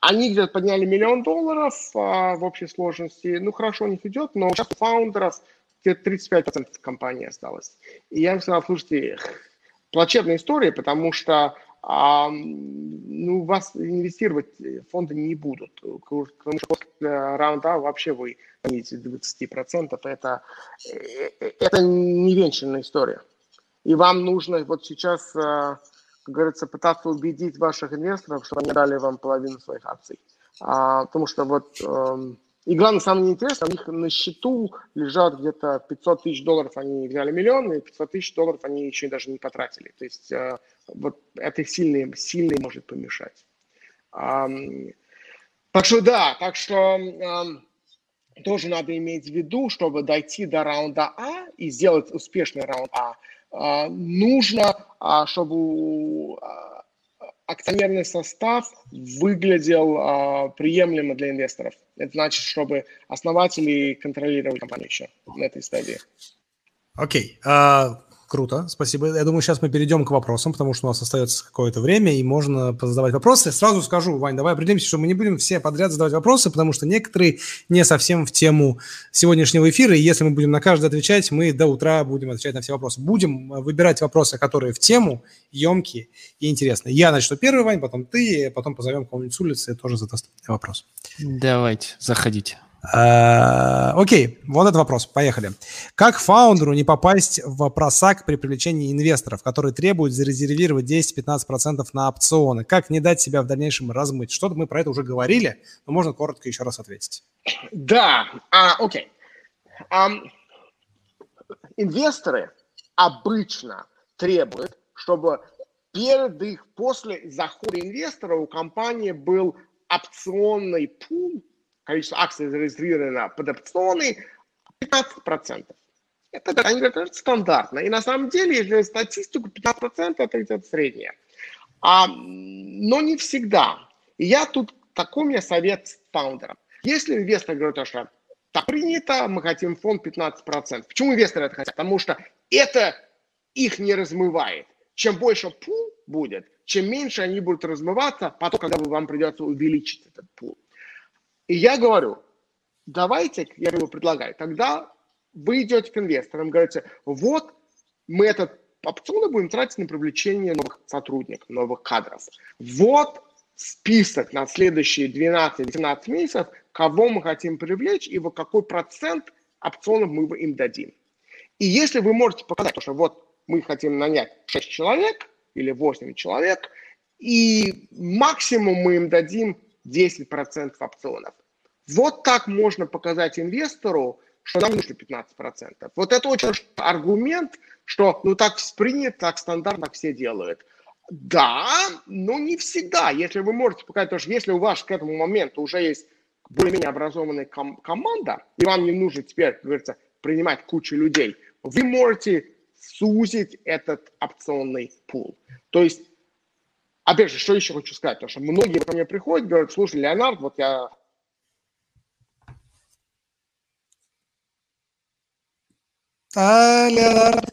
они где-то подняли миллион долларов а, в общей сложности. Ну, хорошо у них идет, но сейчас у фаундеров 35% компании осталось. И я им сказал, слушайте, плачевная история, потому что а, ну, вас инвестировать фонды не будут, потому что после раунда вообще вы понизите 20%, это, это невенчанная история. И вам нужно вот сейчас, как говорится, пытаться убедить ваших инвесторов, что они дали вам половину своих акций. А, потому что вот эм, и главное, самое интересное, у них на счету лежат где-то 500 тысяч долларов, они взяли миллион, и 500 тысяч долларов они еще даже не потратили. То есть э, вот это сильно, сильно может помешать. Так что да, так что тоже надо иметь в виду, чтобы дойти до раунда А и сделать успешный раунд А, а нужно, а, чтобы акционерный состав выглядел а, приемлемо для инвесторов. Это значит, чтобы основатели контролировали компанию еще на этой стадии. Окей. Okay. Uh, Круто, спасибо. Я думаю, сейчас мы перейдем к вопросам, потому что у нас остается какое-то время, и можно задавать вопросы. Сразу скажу, Вань, давай определимся, что мы не будем все подряд задавать вопросы, потому что некоторые не совсем в тему сегодняшнего эфира, и если мы будем на каждый отвечать, мы до утра будем отвечать на все вопросы. Будем выбирать вопросы, которые в тему, емкие и интересные. Я начну первый, Вань, потом ты, потом позовем кого-нибудь с улицы, тоже задаст вопрос. Давайте, заходите. Э, окей, вот этот вопрос. Поехали. Как фаундеру не попасть в просак при привлечении инвесторов, которые требуют зарезервировать 10-15% на опционы? Как не дать себя в дальнейшем размыть? Что-то мы про это уже говорили, но можно коротко еще раз ответить. Да, а, окей. Инвесторы обычно требуют, чтобы перед их, после захода инвестора у компании был опционный пул, количество акций зарегистрировано под опционы 15%. Это, они говорят, стандартно. И на самом деле, если статистику, 15% это где-то среднее. А, но не всегда. И я тут, такой у меня совет фаундерам. Если инвестор говорит, что так принято, мы хотим фонд 15%. Почему инвесторы это хотят? Потому что это их не размывает. Чем больше пул будет, чем меньше они будут размываться, потом, когда вам придется увеличить этот пул. И я говорю, давайте, я ему предлагаю, тогда вы идете к инвесторам, говорите, вот мы этот опционы будем тратить на привлечение новых сотрудников, новых кадров. Вот список на следующие 12-18 месяцев, кого мы хотим привлечь и вот какой процент опционов мы им дадим. И если вы можете показать, что вот мы хотим нанять 6 человек или 8 человек, и максимум мы им дадим 10% опционов. Вот так можно показать инвестору, что нам нужно 15%. Вот это очень аргумент, что ну так принято, так стандартно все делают. Да, но не всегда. Если вы можете показать, то что если у вас к этому моменту уже есть более-менее образованная ком- команда, и вам не нужно теперь, как говорится, принимать кучу людей, вы можете сузить этот опционный пул. То есть, опять же, что еще хочу сказать, потому что многие ко мне приходят, говорят, слушай, Леонард, вот я А, Леонард?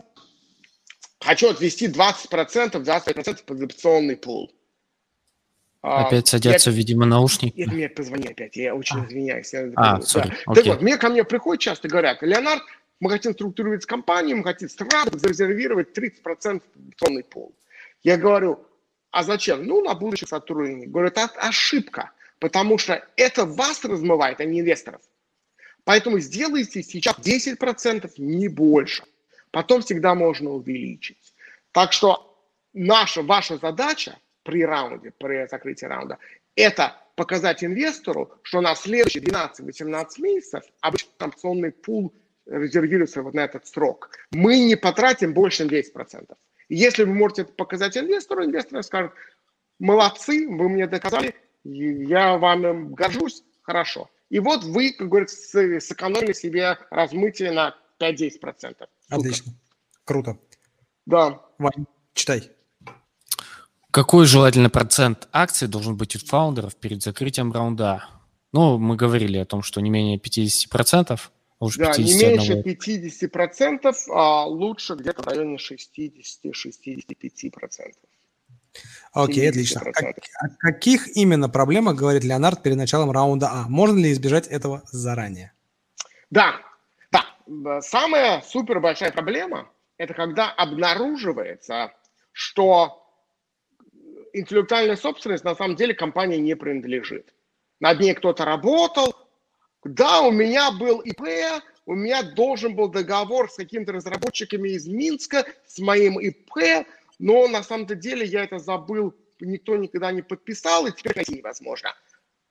Хочу отвести 20%, 25% под опционный пул. Опять садятся, я, видимо, наушники. Это мне позвони опять, я очень а. извиняюсь. Я а, сори, да. Так вот, мне ко мне приходят часто говорят, Леонард, мы хотим структурировать компанию, мы хотим сразу зарезервировать 30% инвестиционный пол. Я говорю, а зачем? Ну, на будущих сотрудников. Говорю, это ошибка, потому что это вас размывает, а не инвесторов. Поэтому сделайте сейчас 10%, не больше. Потом всегда можно увеличить. Так что наша, ваша задача при раунде, при закрытии раунда, это показать инвестору, что на следующие 12-18 месяцев обычно опционный пул резервируется вот на этот срок. Мы не потратим больше, чем 10%. Если вы можете это показать инвестору, инвестор скажет, молодцы, вы мне доказали, я вам горжусь, хорошо. И вот вы, как говорится, сэкономили себе размытие на 5-10%. Отлично. Круто. Да. Вань, читай. Какой желательный процент акций должен быть у фаундеров перед закрытием раунда? Ну, мы говорили о том, что не менее 50%. Лучше да, не меньше 50%, а лучше где-то в районе 60-65%. Окей, отлично. Как, о каких именно проблемах говорит Леонард перед началом раунда А? Можно ли избежать этого заранее? Да, да. Самая супер большая проблема – это когда обнаруживается, что интеллектуальная собственность на самом деле компании не принадлежит. Над ней кто-то работал, да, у меня был ИП, у меня должен был договор с какими-то разработчиками из Минска, с моим ИП, но на самом деле я это забыл, никто никогда не подписал, и теперь найти невозможно.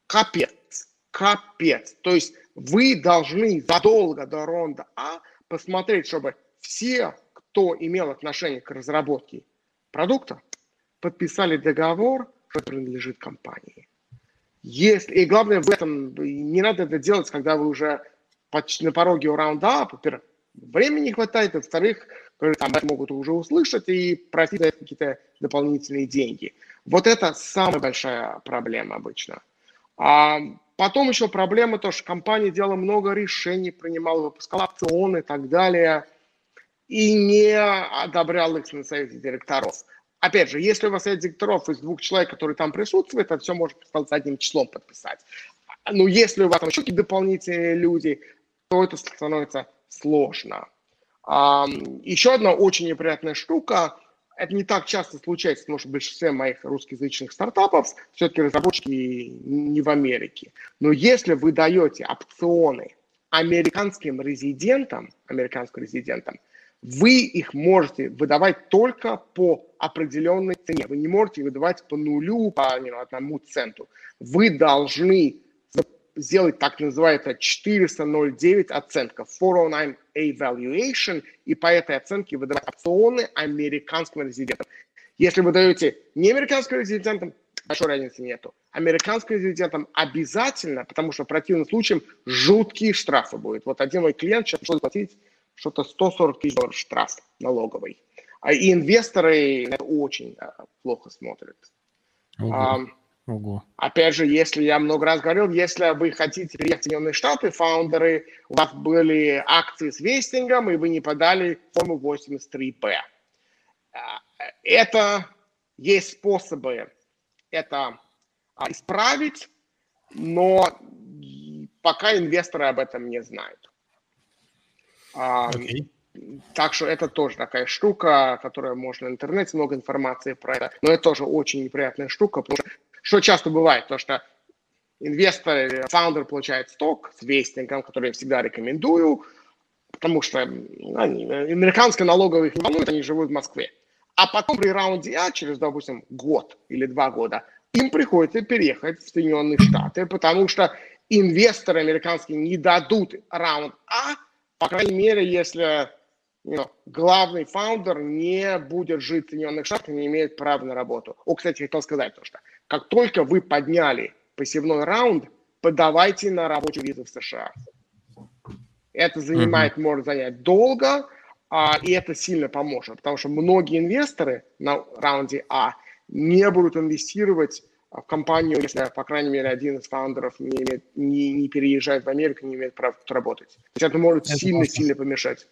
Капец, капец. То есть вы должны задолго до ронда А посмотреть, чтобы все, кто имел отношение к разработке продукта, подписали договор, что принадлежит компании. Если, и главное в этом, не надо это делать, когда вы уже почти на пороге раунда, во-первых, времени не хватает, а во-вторых, там могут уже услышать и просить за какие-то дополнительные деньги. Вот это самая большая проблема обычно. А потом еще проблема то, что компания делала много решений, принимала, выпускала опционы и так далее, и не одобряла их на совете директоров. Опять же, если у вас есть директоров из двух человек, которые там присутствуют, это все можно с одним числом подписать. Но если у вас там еще какие-то дополнительные люди, то это становится сложно. Еще одна очень неприятная штука, это не так часто случается, потому что в большинстве моих русскоязычных стартапов все-таки разработчики не в Америке. Но если вы даете опционы американским резидентам, американским резидентам, вы их можете выдавать только по определенной цене. Вы не можете выдавать по нулю, по know, одному центу. Вы должны сделать так называемая 409 оценка, 409 evaluation, и по этой оценке выдавать опционы американским резидентам. Если вы даете не американским резидентам, большой разницы нету. Американским резидентам обязательно, потому что в противном случае жуткие штрафы будут. Вот один мой клиент сейчас пришел платить что-то 140 тысяч долларов штраф налоговый. А и инвесторы это очень а, плохо смотрят. Ого. А, Ого. Опять же, если я много раз говорил, если вы хотите переехать в Соединенные Штаты, фаундеры, у вас были акции с вестингом, и вы не подали форму 83Б. А, это есть способы это исправить, но пока инвесторы об этом не знают. Okay. Так что это тоже такая штука, которая можно в интернете, много информации про это. Но это тоже очень неприятная штука, потому что что часто бывает, то что инвестор, фаундер получает сток с вестником, который я всегда рекомендую, потому что они, американская налоговая их не волнует, они живут в Москве. А потом при раунде А, через, допустим, год или два года, им приходится переехать в Соединенные Штаты, потому что инвесторы американские не дадут раунд А, по крайней мере, если you know, главный фаундер не будет жить в Соединенных Штатах, не имеет права на работу. О, кстати, хотел сказать то, что как только вы подняли посевной раунд, подавайте на рабочую визу в США. Это занимает, mm-hmm. может занять долго, а, и это сильно поможет, потому что многие инвесторы на раунде А не будут инвестировать в компанию, если, по крайней мере, один из фаундеров не, имеет, не, не переезжает в Америку, не имеет права тут работать. То есть это может сильно-сильно помешать.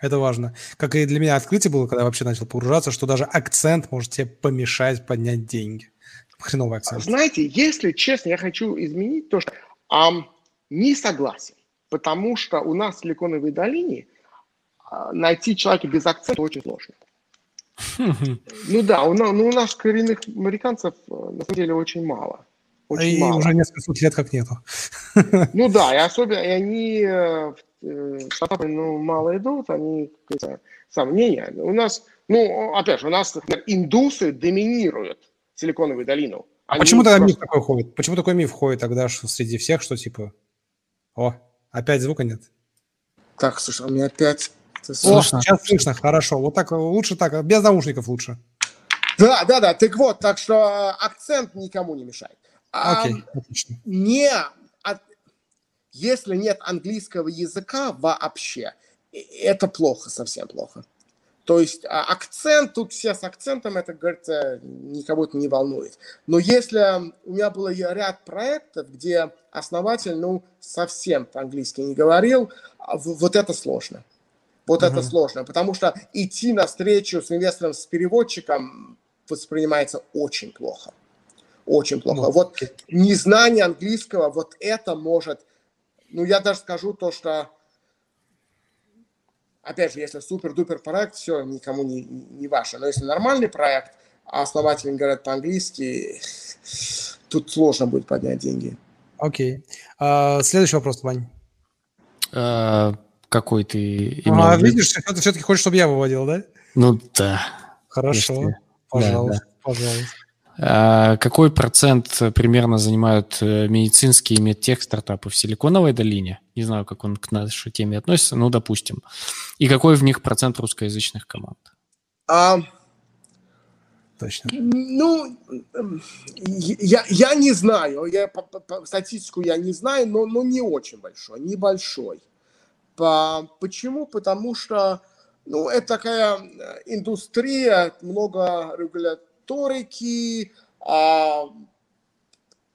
Это важно. Как и для меня открытие было, когда я вообще начал погружаться, что даже акцент может тебе помешать поднять деньги. Хреновый акцент. Знаете, если честно, я хочу изменить то, что um, не согласен. Потому что у нас в Силиконовой долине uh, найти человека без акцента очень сложно. Ну да, у нас, ну, у нас коренных американцев э, на самом деле очень мало. Очень и мало. уже несколько сот лет как нету. Ну да, и особенно и они э, в Штаты ну, мало идут, они сомнения. У нас, ну, опять же, у нас, например, индусы доминируют Силиконовую долину. А почему тогда просто... миф такой ходит? Почему такой миф ходит тогда что среди всех, что типа, о, опять звука нет? Так, слушай, у меня опять о, сейчас слышно, хорошо. Вот так лучше так, без наушников лучше. Да, да, да. Так вот, так что э, акцент никому не мешает. Окей, отлично. Не, а, если нет английского языка вообще, это плохо, совсем плохо. То есть а, акцент, тут все с акцентом, это, говорится, никого это не волнует. Но если у меня был ряд проектов, где основатель, ну, совсем по-английски не говорил, а, вот это сложно. Вот uh-huh. это сложно, потому что идти навстречу с инвестором, с переводчиком воспринимается очень плохо. Очень плохо. Ну, вот незнание английского, вот это может, ну я даже скажу то, что, опять же, если супер-дупер проект, все, никому не, не ваше. Но если нормальный проект, а основатели говорят по-английски, тут сложно будет поднять деньги. Окей. Uh, следующий вопрос, Вань. Uh, какой ты имел А, видишь, ты все-таки хочешь, чтобы я выводил, да? Ну да. Хорошо, если... пожалуйста, да, да. пожалуйста. А, какой процент примерно занимают э, медицинские и медтех стартапы в Силиконовой долине? Не знаю, как он к нашей теме относится, но допустим. И какой в них процент русскоязычных команд? А, Точно. Ну, я, я не знаю, я, по, по, статистику я не знаю, но, но не очень большой, небольшой. Почему? Потому что ну, это такая э, индустрия, много регуляторики, а,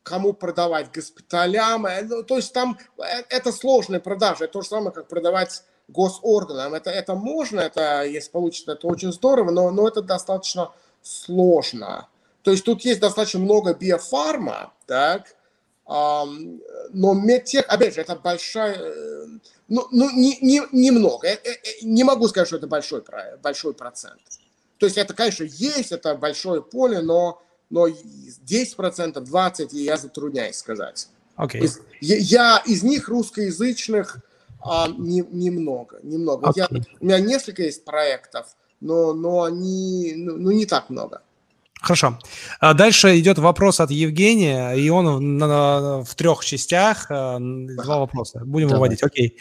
кому продавать госпиталям. Э, ну, то есть там э, это сложная продажа. Это то же самое, как продавать госорганам. Это, это можно, это, если получится, это очень здорово, но, но это достаточно сложно. То есть тут есть достаточно много биофарма, так, но медтех, опять же, это большая, э, ну, ну не, не, немного, не могу сказать, что это большой, большой процент. То есть это, конечно, есть, это большое поле, но, но 10%, 20% я затрудняюсь сказать. Okay. Из, я, из них русскоязычных а, не, немного, немного. Okay. Я, у меня несколько есть проектов, но, но они, ну, ну не так много. Хорошо. А дальше идет вопрос от Евгения, и он в трех частях. Э, два вопроса. Будем Давай. выводить. Окей.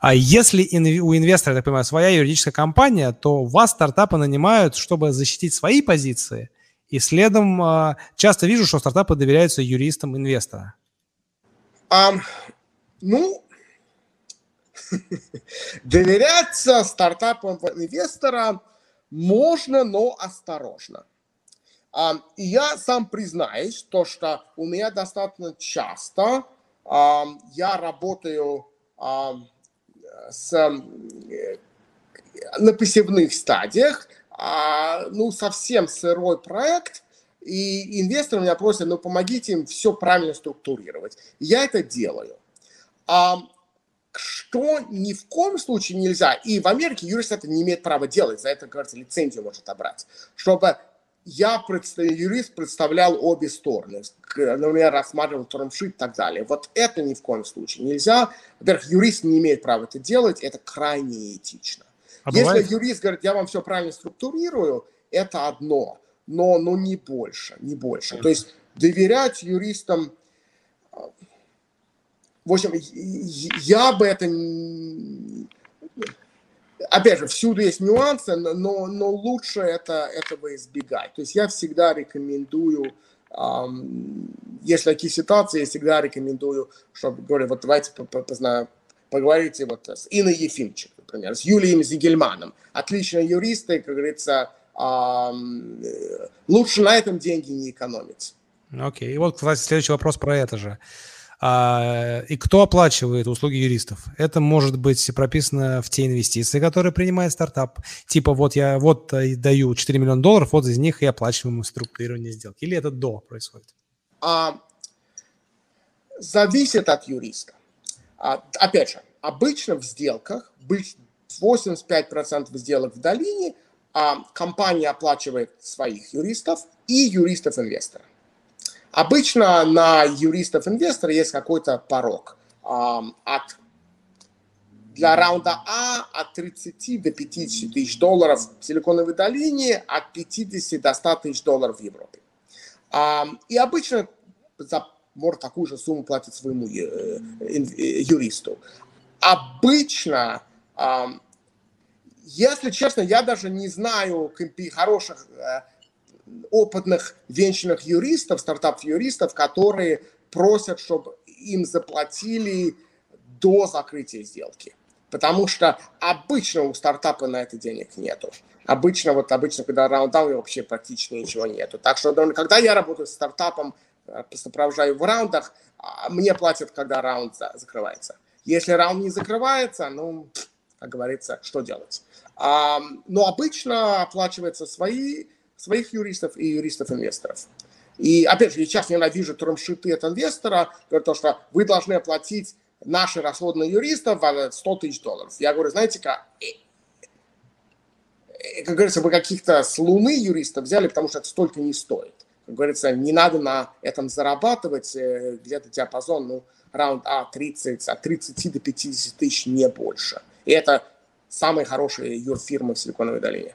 А если у инвестора, я так понимаю, своя юридическая компания, то вас стартапы нанимают, чтобы защитить свои позиции, и следом э, часто вижу, что стартапы доверяются юристам инвестора. Um, ну, доверяться стартапам инвестора можно, но осторожно. И я сам признаюсь, то, что у меня достаточно часто я работаю с, э, на посевных стадиях, а, ну, совсем сырой проект, и инвесторы меня просят, ну, помогите им все правильно структурировать. Я это делаю. Что ни в коем случае нельзя, и в Америке юрист это не имеет права делать, за это, кажется, лицензию может отобрать, чтобы я, юрист, представлял обе стороны. Например, рассматривал термшит и так далее. Вот это ни в коем случае нельзя. Во-первых, юрист не имеет права это делать, это крайне этично. А Если бывает? юрист говорит, я вам все правильно структурирую, это одно, но, но не больше, не больше. То есть доверять юристам, в общем, я бы это опять же, всюду есть нюансы, но, но лучше это, этого избегать. То есть я всегда рекомендую, эм, если такие ситуации, я всегда рекомендую, чтобы, говорю, вот давайте поговорите вот с Инной Ефимчик, например, с Юлием Зигельманом. Отличные юристы, как говорится, эм, лучше на этом деньги не экономить. Окей, okay. и вот, кстати, следующий вопрос про это же. А, и кто оплачивает услуги юристов? Это может быть прописано в те инвестиции, которые принимает стартап. Типа вот я вот э, даю 4 миллиона долларов, вот из них я оплачиваю ему структурирование сделки. Или это до происходит? А, зависит от юриста. А, опять же, обычно в сделках 85% сделок в долине а компания оплачивает своих юристов и юристов-инвестора. Обычно на юристов-инвестора есть какой-то порог. От, для раунда А от 30 до 50 тысяч долларов в Силиконовой долине, от 50 до 100 тысяч долларов в Европе. И обычно за может такую же сумму платит своему э, э, юристу. Обычно, если честно, я даже не знаю хороших э, опытных венчурных юристов, стартап-юристов, которые просят, чтобы им заплатили до закрытия сделки. Потому что обычно у стартапа на это денег нету. Обычно, вот обычно, когда раунддаун, вообще практически ничего нету. Так что, когда я работаю с стартапом, э, сопровождаю в раундах, а, мне платят, когда раунд закрывается. Если раунд не закрывается, ну, как говорится, что делать? Но обычно оплачиваются свои своих юристов и юристов-инвесторов. И опять же, я сейчас ненавижу термшиты от инвестора, говорят, то, что вы должны оплатить наши расходы на юристов 100 тысяч долларов. Я говорю, знаете-ка, э, э, как говорится, вы каких-то с луны юристов взяли, потому что это столько не стоит. Как говорится, не надо на этом зарабатывать, э, где-то диапазон, ну, раунд А 30, от 30 до 50 тысяч, не больше. И это самые хорошие юрфирмы в Силиконовой долине.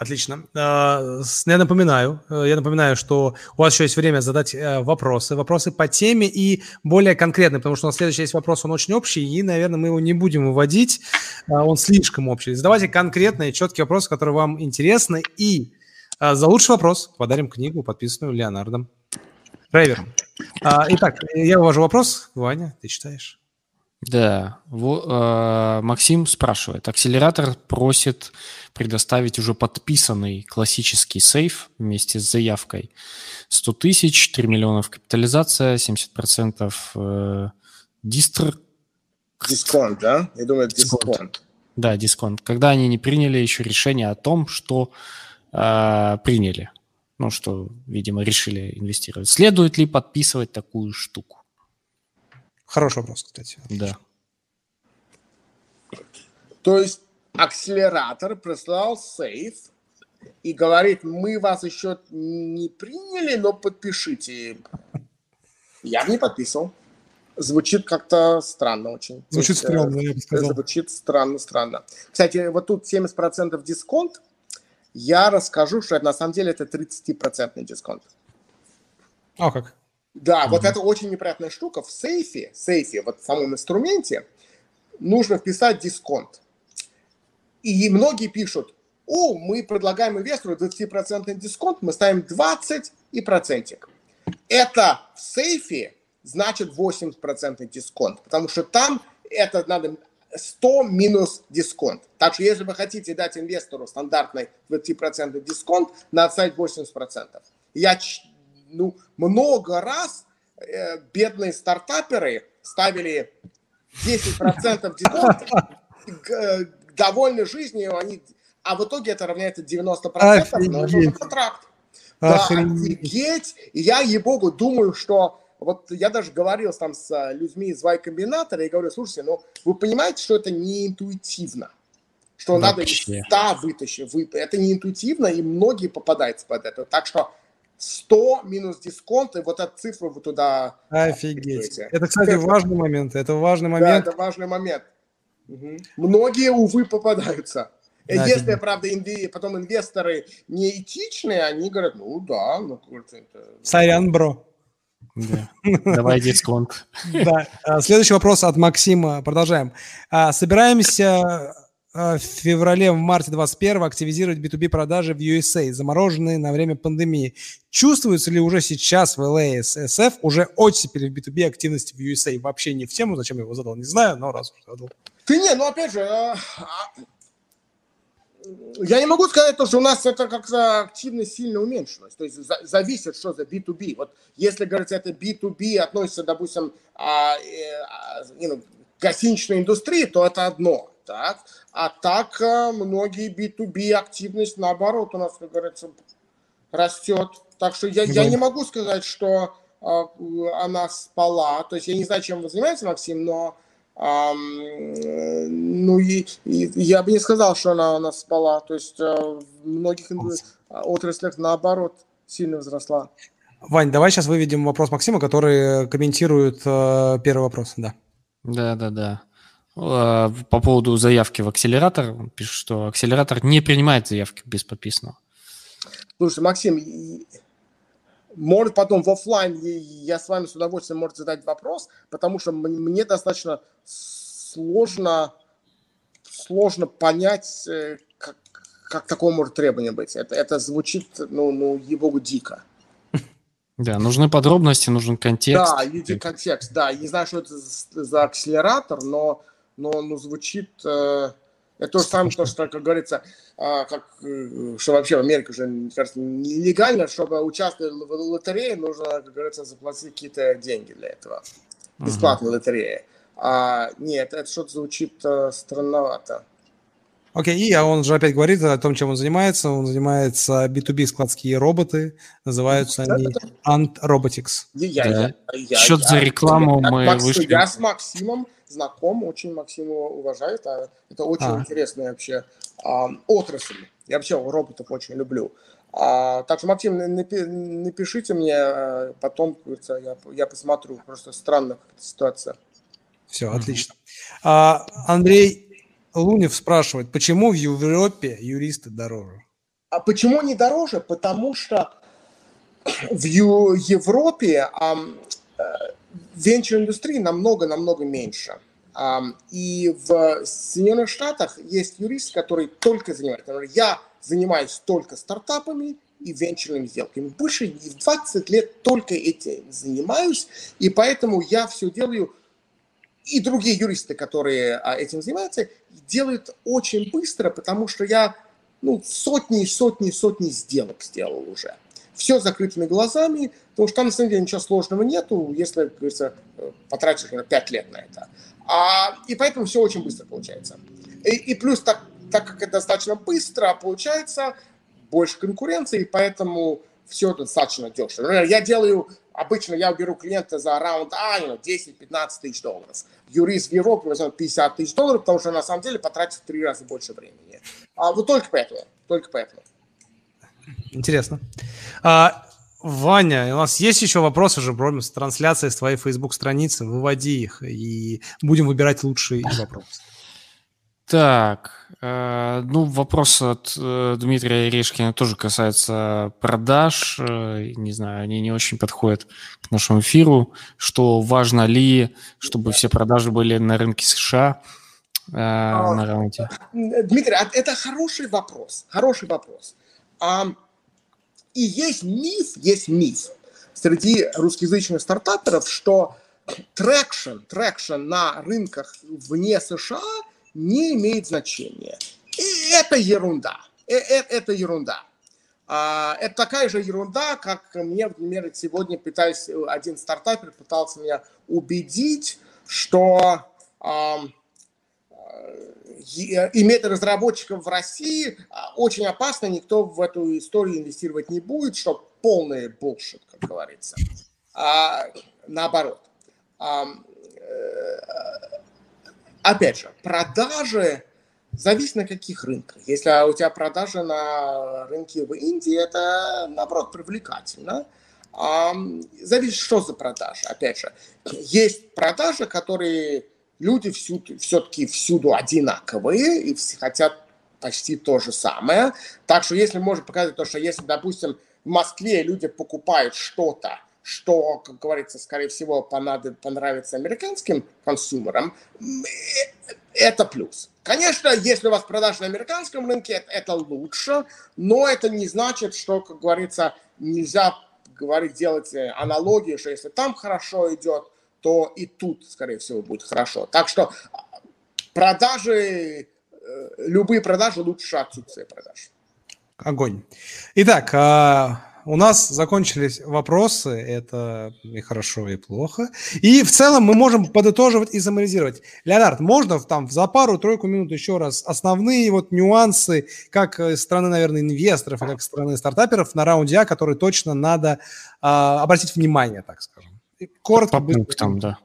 Отлично. А, я напоминаю, э, я напоминаю, что у вас еще есть время задать э, вопросы, вопросы по теме и более конкретные, потому что у нас следующий есть вопрос, он очень общий, и, наверное, мы его не будем выводить, а, он слишком общий. Задавайте конкретные, четкие вопросы, которые вам интересны, и а, за лучший вопрос подарим книгу, подписанную Леонардом Драйвером. Итак, я вывожу вопрос. Ваня, ты читаешь? Да, Во, э, Максим спрашивает. Акселератор просит предоставить уже подписанный классический сейф вместе с заявкой. 100 тысяч, 3 миллионов капитализация, 70% э, дистр... Дисконт, да? Я думаю, дисконт. дисконт. Да, дисконт. Когда они не приняли еще решение о том, что э, приняли. Ну, что, видимо, решили инвестировать. Следует ли подписывать такую штуку? Хороший вопрос, кстати. Да. То есть акселератор прислал сейф и говорит, мы вас еще не приняли, но подпишите. Я бы не подписывал. Звучит как-то странно очень. Звучит есть, стрёмно, я бы сказал. Звучит странно-странно. Кстати, вот тут 70% дисконт. Я расскажу, что это на самом деле это 30% дисконт. А как? Да, mm-hmm. вот это очень неприятная штука. В сейфе, сейфе, вот в самом инструменте, нужно вписать дисконт. И многие пишут, о, мы предлагаем инвестору 20% дисконт, мы ставим 20 и процентик. Это в сейфе значит 80% дисконт, потому что там это надо 100 минус дисконт. Так что если вы хотите дать инвестору стандартный 20% дисконт, надо ставить 80%. Я ну, много раз э, бедные стартаперы ставили 10% дисконт, э, довольны жизнью, они, а в итоге это равняется 90%, Офигеть. но это контракт. Да, офигеть. И я, ей-богу, думаю, что вот я даже говорил там с э, людьми из Y-комбинатора и говорю, слушайте, ну вы понимаете, что это не интуитивно? Что Вообще. надо из 100 вытащить. Вы, это не интуитивно, и многие попадаются под это. Так что 100 минус дисконт, и вот эту цифру вы туда... Офигеть. Это, кстати, важный момент. Это важный момент. Да, это важный момент. Угу. Многие, увы, попадаются. Да, Если, офигеть. правда, инве... потом инвесторы неэтичные, они говорят, ну да, ну... Это... Сорян, бро. Давай дисконт. Да. А, следующий вопрос от Максима. Продолжаем. А, собираемся в феврале, в марте 21 активизировать B2B продажи в USA, замороженные на время пандемии. Чувствуется ли уже сейчас в LASSF уже оттепель в B2B активности в USA? Вообще не в тему, зачем я его задал, не знаю, но раз уже задал. Ты не, ну опять же, а, а, я не могу сказать, что у нас это как-то активность сильно уменьшилась. То есть за, зависит, что за B2B. Вот если, говорится, это B2B относится, допустим, а, а, к гостиничной индустрии, то это одно. Так? А так а, многие B2B активность, наоборот, у нас, как говорится, растет. Так что я, я не могу сказать, что а, она спала. То есть я не знаю, чем вы занимаетесь, Максим, но ну, и, и я бы не сказал, что она у нас спала. То есть э, в многих отраслях, наоборот, сильно возросла. Вань, давай сейчас выведем вопрос Максима, который комментирует э, первый вопрос. Да. Да, да, да. Э, по поводу заявки в акселератор, он пишет, что акселератор не принимает заявки без подписанного. Слушай, Максим, может, потом в офлайн я с вами с удовольствием может задать вопрос, потому что мне достаточно сложно, сложно понять, э, как, как такое может требование быть. Это, это звучит, ну, ну, ей-богу, дико. Да, нужны подробности, нужен контекст. Да, контекст, да. Не знаю, что это за акселератор, но, но, но звучит... Э, это то же самое, то, что, как говорится, а, как, э, что вообще в Америке уже, мне кажется, нелегально, чтобы участвовать в лотерее, нужно, как говорится, заплатить какие-то деньги для этого. Бесплатная uh-huh. лотерея. А, нет, это что-то звучит uh, странновато. Окей, okay, и он же опять говорит о том, чем он занимается. Он занимается B2B складские роботы. Называются они Ant Robotics. Я, да. я, я, Счет я, за рекламу я, мы Макс, вышли. Я с Максимом знаком, очень Максима уважает. А это очень а. интересная вообще а, отрасль. Я вообще роботов очень люблю. А, так что, Максим, напи- напишите мне, а, потом, я, я посмотрю. Просто странная ситуация. Все, отлично. А, Андрей Лунев спрашивает, почему в Европе юристы дороже? А почему не дороже? Потому что в Европе венчур индустрии намного-намного меньше. И в Соединенных Штатах есть юрист, который только занимается. Я занимаюсь только стартапами и венчурными сделками. Больше 20 лет только этим занимаюсь, и поэтому я все делаю, и другие юристы, которые а, этим занимаются, делают очень быстро, потому что я ну, сотни, сотни, сотни сделок сделал уже все закрытыми глазами, потому что там на самом деле ничего сложного нету, если, как говорится, потратишь, например, 5 лет на это. А, и поэтому все очень быстро получается. И, и плюс, так, так как это достаточно быстро, получается больше конкуренции, поэтому все достаточно дешево. Например, я делаю, обычно я беру клиента за раунд А, 10-15 тысяч долларов. Юрист в Европе возьмет 50 тысяч долларов, потому что на самом деле потратит в три раза больше времени. А вот только поэтому, только поэтому. Интересно. А, Ваня, у нас есть еще вопросы же, кроме трансляции с твоей Facebook страницы. Выводи их, и будем выбирать лучшие вопросы. Так, э, ну вопрос от э, Дмитрия Решкина тоже касается продаж. Э, не знаю, они не очень подходят к нашему эфиру. Что важно ли, чтобы все продажи были на рынке США э, на раунде? Дмитрий, а это хороший вопрос. Хороший вопрос. И есть миф, есть миф среди русскоязычных стартаперов, что traction, traction на рынках вне США не имеет значения. И это ерунда. Э, э, это ерунда. А, это такая же ерунда, как мне, например, сегодня пытаясь, один стартапер пытался меня убедить, что Э, иметь разработчиков в России а, очень опасно, никто в эту историю инвестировать не будет, что полный булшит, как говорится. А, наоборот. А, опять же, продажи зависит на каких рынках. Если у тебя продажи на рынке в Индии, это, наоборот, привлекательно. Зависит, что за продажи. Опять же, есть продажи, которые люди всюду, все-таки всюду одинаковые и все хотят почти то же самое. Так что если можно показать то, что если, допустим, в Москве люди покупают что-то, что, как говорится, скорее всего, понравится американским консумерам, э, это плюс. Конечно, если у вас продажи на американском рынке, это, лучше, но это не значит, что, как говорится, нельзя говорить, делать э, аналогии, что если там хорошо идет, то и тут, скорее всего, будет хорошо. Так что продажи любые продажи лучше отсутствие продаж. Огонь. Итак, а, у нас закончились вопросы, это и хорошо, и плохо. И в целом мы можем подытоживать и саморизировать. Леонард, можно там за пару-тройку минут еще раз основные вот нюансы, как со стороны, наверное, инвесторов, и как со стороны стартаперов на раунде А, которые точно надо а, обратить внимание, так скажем. Коротко. По пунктам, да.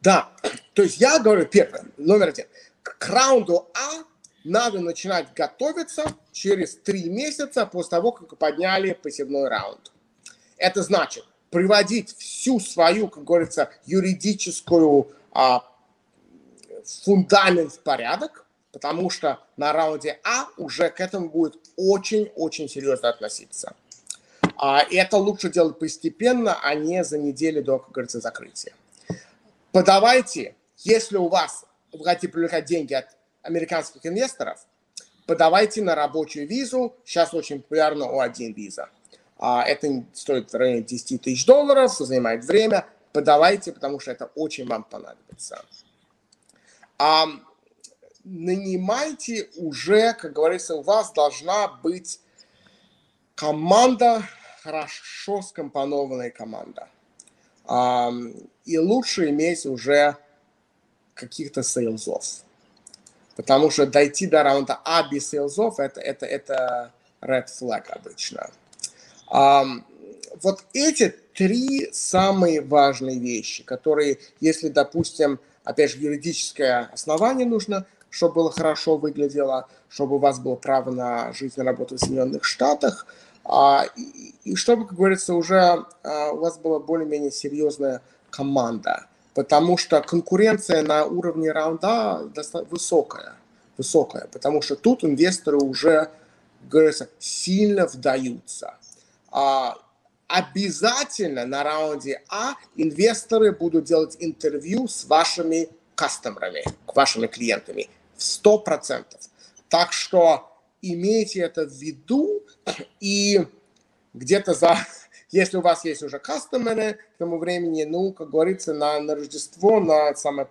Да, то есть я говорю первое, номер один. К раунду А надо начинать готовиться через три месяца после того, как подняли посевной раунд. Это значит приводить всю свою, как говорится, юридическую а, фундамент в порядок, потому что на раунде А уже к этому будет очень-очень серьезно относиться. А, и это лучше делать постепенно, а не за неделю до, как говорится, закрытия. Подавайте, если у вас вы хотите привлекать деньги от американских инвесторов, подавайте на рабочую визу. Сейчас очень популярна О1 виза. А, это стоит в районе 10 тысяч долларов, занимает время. Подавайте, потому что это очень вам понадобится. А, нанимайте уже, как говорится, у вас должна быть команда, хорошо скомпонованная команда. А, и лучше иметь уже каких-то сейлзов. Потому что дойти до раунда А без сейлзов это, это, это red flag обычно. Um, вот эти три самые важные вещи, которые, если, допустим, опять же, юридическое основание нужно, чтобы было хорошо выглядело, чтобы у вас было право на жизнь и работу в Соединенных Штатах, а, и, и чтобы, как говорится, уже а, у вас была более-менее серьезная команда потому что конкуренция на уровне раунда высокая, высокая, потому что тут инвесторы уже, говорится, сильно вдаются. А, обязательно на раунде А инвесторы будут делать интервью с вашими кастомерами, вашими клиентами, в 100%. Так что имейте это в виду и где-то за если у вас есть уже кастомеры к тому времени, ну, как говорится, на, на Рождество, на самое,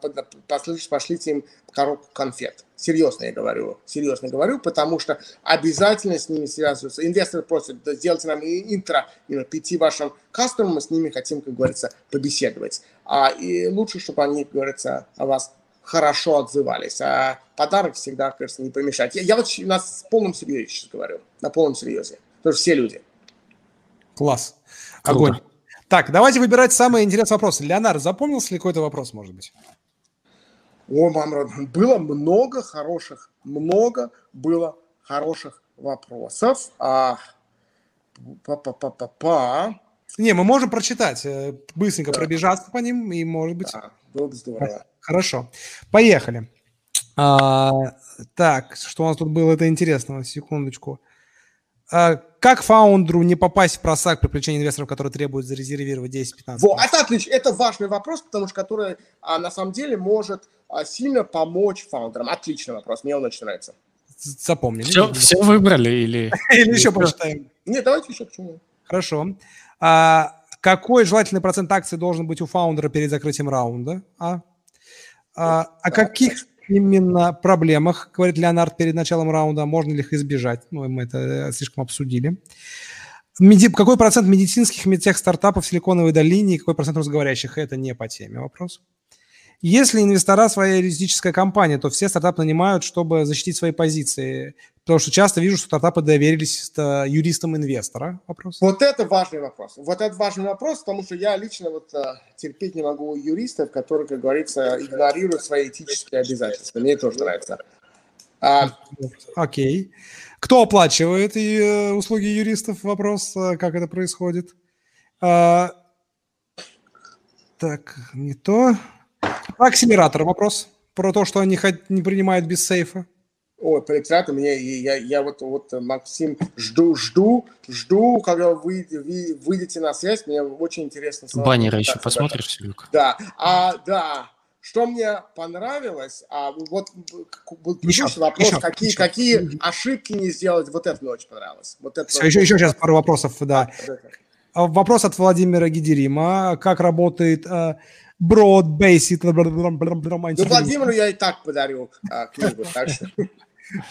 пошлите, пошлите им коробку конфет. Серьезно я говорю, серьезно говорю, потому что обязательно с ними связываются. Инвесторы просят, да, сделайте нам интро именно пяти вашим кастомерам, мы с ними хотим, как говорится, побеседовать. А, и лучше, чтобы они, как говорится, о вас хорошо отзывались. А подарок всегда, кажется, не помешать. Я, я вот на полном серьезе сейчас говорю, на полном серьезе. Потому что все люди. Класс. Огонь. Круто. Так, давайте выбирать самые интересные вопросы. Леонард, запомнился ли какой-то вопрос, может быть? О, мамра, было много хороших, много было хороших вопросов. А, па-па-па-па-па. Не, мы можем прочитать, э, быстренько да. пробежаться по ним, и, может быть... Да, было бы здорово. Хорошо. Поехали. А, так, что у нас тут было это интересного? Секундочку. А, как фаундеру не попасть в просак при привлечении инвесторов, которые требуют зарезервировать 10-15? Вот, это отлично, это важный вопрос, потому что который а, на самом деле может а, сильно помочь фаундерам. Отличный вопрос, мне он очень нравится. Запомнили. Все, все выбрали или... Или еще почитаем? Нет, давайте еще почему. Хорошо. А, какой желательный процент акций должен быть у фаундера перед закрытием раунда? А, а, каких именно проблемах, говорит Леонард перед началом раунда, можно ли их избежать. Ну, мы это э, слишком обсудили. Меди... Какой процент медицинских медтех стартапов в Силиконовой долине и какой процент русскоговорящих? Это не по теме вопрос. Если инвестора своя юридическая компания, то все стартапы нанимают, чтобы защитить свои позиции. Потому что часто вижу, что стартапы доверились э, юристам инвестора. Вопрос. Вот это важный вопрос. Вот это важный вопрос, потому что я лично вот э, терпеть не могу юристов, которые, как говорится, игнорируют свои этические обязательства. Мне тоже нравится. А... Окей. Кто оплачивает и, э, услуги юристов? Вопрос, как это происходит. А... Так, не то. Акселератор вопрос про то, что они не принимают без сейфа. Ой, по акселератору мне, я, я вот, вот, Максим, жду, жду, жду, когда вы, вы выйдете на связь, мне очень интересно. Баннеры еще посмотришь, Серега? Да, а, да, что мне понравилось, а вот еще, вопрос, еще, какие, еще. какие ошибки не сделать, вот это мне очень понравилось. Вот это еще, еще сейчас пару вопросов, да. А, вопрос от Владимира Гидерима. Как работает э, broad basic. Ну, Владимиру я и так подарю а, книгу.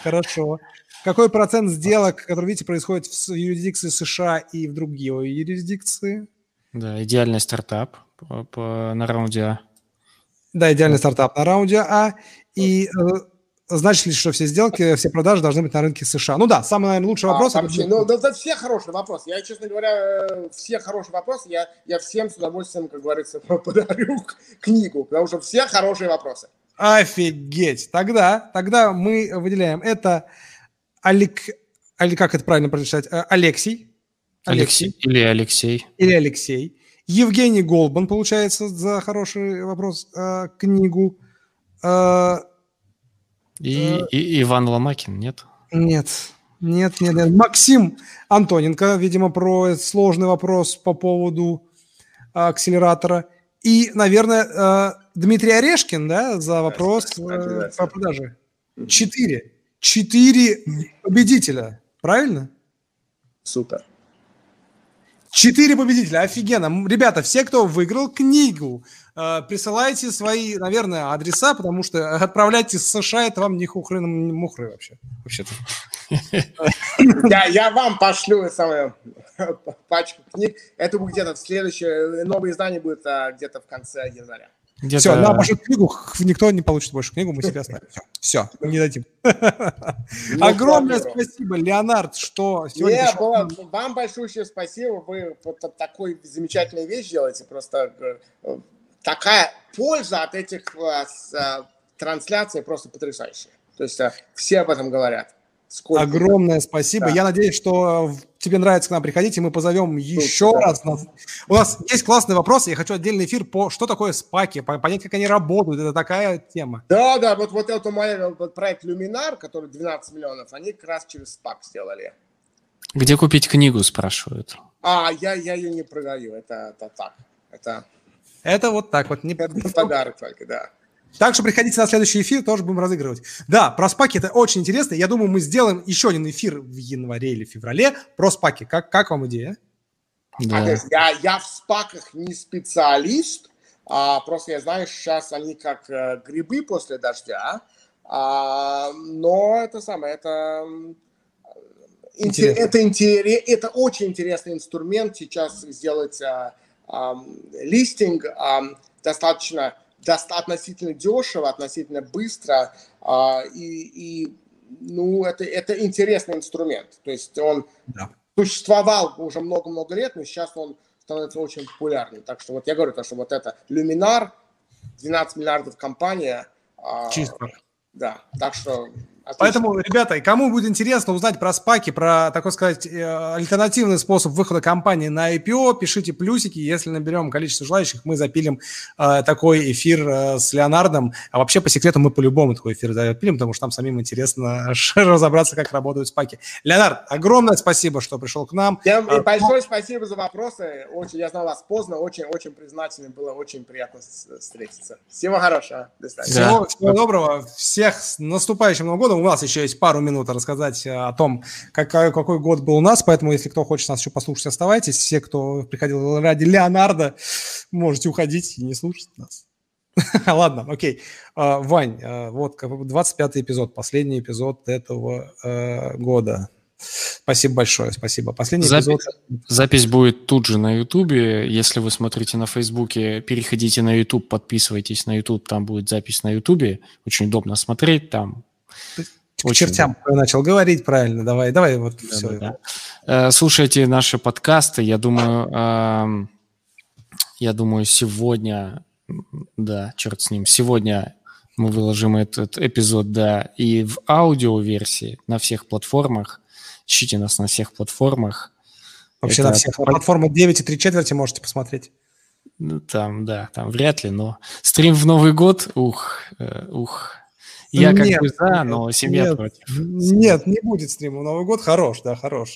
Хорошо. Какой процент сделок, которые, видите, происходит в юрисдикции США и в другие юрисдикции? Да, идеальный стартап по, по, на раунде А. Да, идеальный стартап на раунде А. И значит ли, что все сделки, все продажи должны быть на рынке США? Ну да, самый, наверное, лучший а, вопрос. А, вообще, ну, да, да, все хорошие вопросы. Я, честно говоря, все хорошие вопросы. Я, я всем с удовольствием, как говорится, подарю книгу, потому что все хорошие вопросы. Офигеть! Тогда, тогда мы выделяем это Алек... Или как это правильно прочитать? Э, Алексей. Алексей. Алексей. Или Алексей. Или Алексей. Евгений Голбан, получается, за хороший вопрос э, книгу. И, э, и Иван Ломакин, нет? Нет. Нет, нет, нет. Максим Антоненко, видимо, про сложный вопрос по поводу э, акселератора. И, наверное, э, Дмитрий Орешкин, да, за вопрос э, по продаже. Четыре. Четыре победителя, правильно? Супер. Четыре победителя, офигенно. Ребята, все, кто выиграл книгу, э, присылайте свои, наверное, адреса, потому что отправляйте с США, это вам не хухры, не мухры вообще. Вообще-то. Я, я вам пошлю самую пачку книг. Это будет где-то в следующее, новое издание будет а, где-то в конце января. Где-то... Все, нам пошлют книгу, никто не получит больше книгу, мы себе оставим. Все, все не дадим. Ну, Огромное спасибо, Леонард, что сегодня... Не, было, вам большое спасибо, вы вот такой замечательную вещь делаете, просто э, такая польза от этих э, э, трансляций просто потрясающая. То есть все об этом говорят. Сколько? Огромное спасибо. Да. Я надеюсь, что тебе нравится к нам приходить, и мы позовем еще да. раз. У нас есть классный вопрос, я хочу отдельный эфир по что такое спаки, понять, как они работают. Это такая тема. Да, да, вот, вот это мой вот проект Luminar, который 12 миллионов, они как раз через спак сделали. Где купить книгу, спрашивают. А, я, я ее не продаю, это, это так. Это... это вот так вот. Не... Это подарок только, да. Так что приходите на следующий эфир, тоже будем разыгрывать. Да, про спаки это очень интересно. Я думаю, мы сделаем еще один эфир в январе или феврале про спаки. Как, как вам идея? Да. Я, я в спаках не специалист, а, просто я знаю, сейчас они как э, грибы после дождя. А, но это самое, это интересно. это, интерес, это очень интересный инструмент сейчас сделать а, а, листинг а, достаточно относительно дешево, относительно быстро, а, и, и ну, это, это интересный инструмент. То есть он да. существовал уже много-много лет, но сейчас он становится очень популярным. Так что вот я говорю, то, что вот это Luminar, 12 миллиардов компания. А, Чисто. Да, так что Отлично. Поэтому, ребята, кому будет интересно узнать про спаки, про, так сказать, э, альтернативный способ выхода компании на IPO, пишите плюсики. Если наберем количество желающих, мы запилим э, такой эфир э, с Леонардом. А вообще, по секрету, мы по-любому такой эфир запилим, потому что там самим интересно разобраться, как работают спаки. Леонард, огромное спасибо, что пришел к нам. Всем а, большое спасибо за вопросы. Очень, я знал вас поздно, очень-очень признательный. Было очень приятно встретиться. Всего хорошего. До свидания. Всего, всего доброго. Всех с наступающим Новым годом у нас еще есть пару минут рассказать э, о том, какой, какой год был у нас, поэтому если кто хочет нас еще послушать, оставайтесь. Все, кто приходил ради Леонардо, можете уходить и не слушать нас. Ладно, окей. Uh, Вань, вот 25-й эпизод, последний эпизод этого года. Спасибо большое, спасибо. Последний запись, эпизод... Запись будет тут же на Ютубе. Если вы смотрите на Фейсбуке, переходите на Ютуб, подписывайтесь на Ютуб, там будет запись на Ютубе. Очень удобно смотреть, там к Очень чертям да. начал говорить правильно. Давай, давай вот да, все. Да, да. Слушайте наши подкасты. Я думаю, э, я думаю, сегодня, да, черт с ним, сегодня мы выложим этот эпизод, да, и в аудиоверсии на всех платформах. Ищите нас на всех платформах. Вообще Это... на всех. Платформа 9 и 3 четверти можете посмотреть. Ну, там, да, там вряд ли, но стрим в Новый год, ух, э, ух, я как нет, бы за, но семья нет, против. Нет, не будет стрима Новый год. Хорош, да, хорош.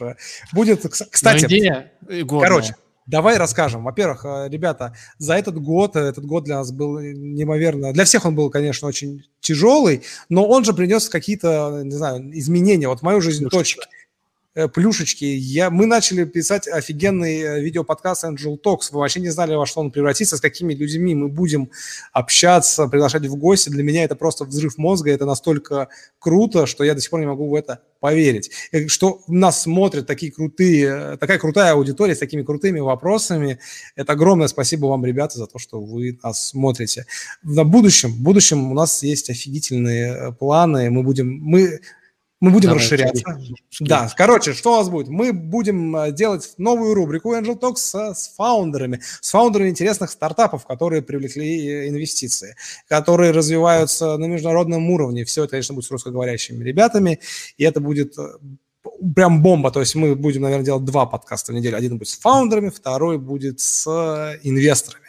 Будет, кстати... идея Короче, Давай расскажем. Во-первых, э, ребята, за этот год, э, этот год для нас был неимоверно, для всех он был, конечно, очень тяжелый, но он же принес какие-то, не знаю, изменения. Вот в мою жизнь точно. Э, плюшечки. Я, мы начали писать офигенный э, видеоподкаст Angel Talks. Вы вообще не знали, во что он превратится, с какими людьми мы будем общаться, приглашать в гости. Для меня это просто взрыв мозга. Это настолько круто, что я до сих пор не могу в это поверить. Что нас смотрят такие крутые, такая крутая аудитория с такими крутыми вопросами. Это огромное спасибо вам, ребята, за то, что вы нас смотрите. В будущем, в будущем у нас есть офигительные э, планы. Мы будем, мы мы будем Давай, расширяться. Шки. Да, короче, что у нас будет? Мы будем э, делать новую рубрику Angel Talks с, с фаундерами, с фаундерами интересных стартапов, которые привлекли э, инвестиции, которые развиваются на международном уровне. Все это, конечно, будет с русскоговорящими ребятами, и это будет э, прям бомба. То есть мы будем, наверное, делать два подкаста в неделю. Один будет с фаундерами, второй будет с инвесторами.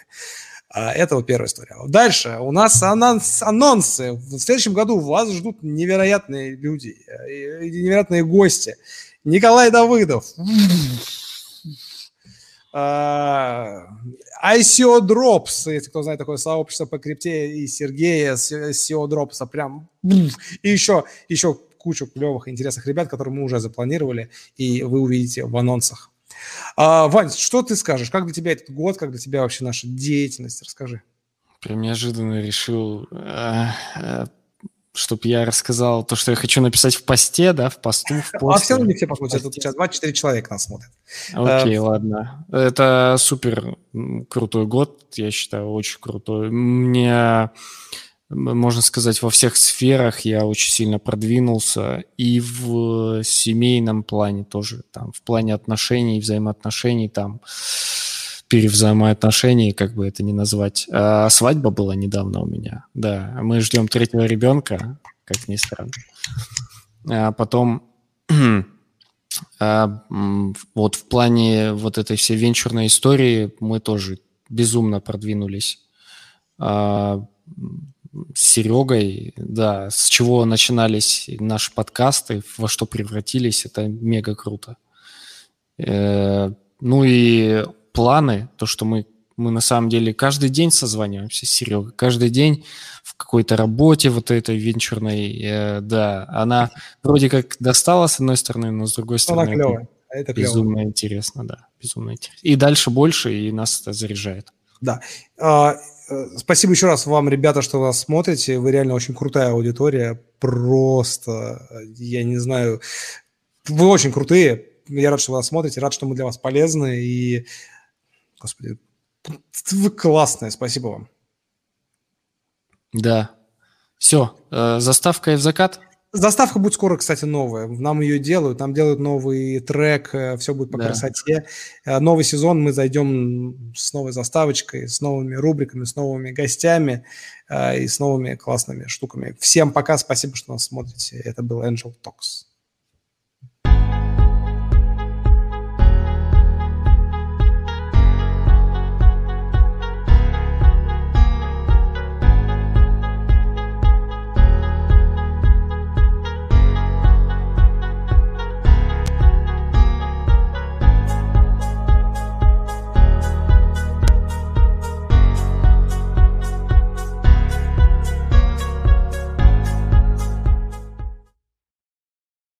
А, это вот первая история. Дальше у нас анонс, анонсы. В следующем году вас ждут невероятные люди, э, невероятные гости. Николай Давыдов. А, ICO Drops, если кто знает такое сообщество по крипте, и Сергея ICO Drops, прям, и еще, еще кучу клевых, интересных ребят, которые мы уже запланировали, и вы увидите в анонсах. А, Вань, что ты скажешь? Как для тебя этот год, как для тебя вообще наша деятельность? Расскажи. Прям неожиданно решил, э, э, чтобы я рассказал то, что я хочу написать в посте, да, в посту, в посте. А все равно не все посмотрят, тут сейчас 24 человека нас смотрят. Окей, uh, ладно. Это супер крутой год, я считаю, очень крутой. Мне можно сказать, во всех сферах я очень сильно продвинулся. И в семейном плане тоже. Там, в плане отношений, взаимоотношений, там, перевзаимоотношений, как бы это ни назвать. А свадьба была недавно у меня. Да, мы ждем третьего ребенка, как ни странно. А потом а, вот в плане вот этой всей венчурной истории мы тоже безумно продвинулись. А, с Серегой, да, с чего начинались наши подкасты, во что превратились, это мега круто. Э, ну и планы, то, что мы, мы на самом деле каждый день созваниваемся с Серегой, каждый день в какой-то работе вот этой венчурной, э, да, она вроде как достала с одной стороны, но с другой стороны... Она клевая. Это безумно клево. интересно, да, безумно интересно. И дальше больше, и нас это заряжает. Да. Спасибо еще раз вам, ребята, что вас смотрите. Вы реально очень крутая аудитория. Просто, я не знаю, вы очень крутые. Я рад, что вы нас смотрите, рад, что мы для вас полезны. И, господи, вы классные. Спасибо вам. Да. Все, э, заставка и в закат. Заставка будет скоро, кстати, новая. Нам ее делают, нам делают новый трек, э, все будет по да. красоте. Э, новый сезон мы зайдем с новой заставочкой, с новыми рубриками, с новыми гостями э, и с новыми классными штуками. Всем пока, спасибо, что нас смотрите. Это был Angel Talks.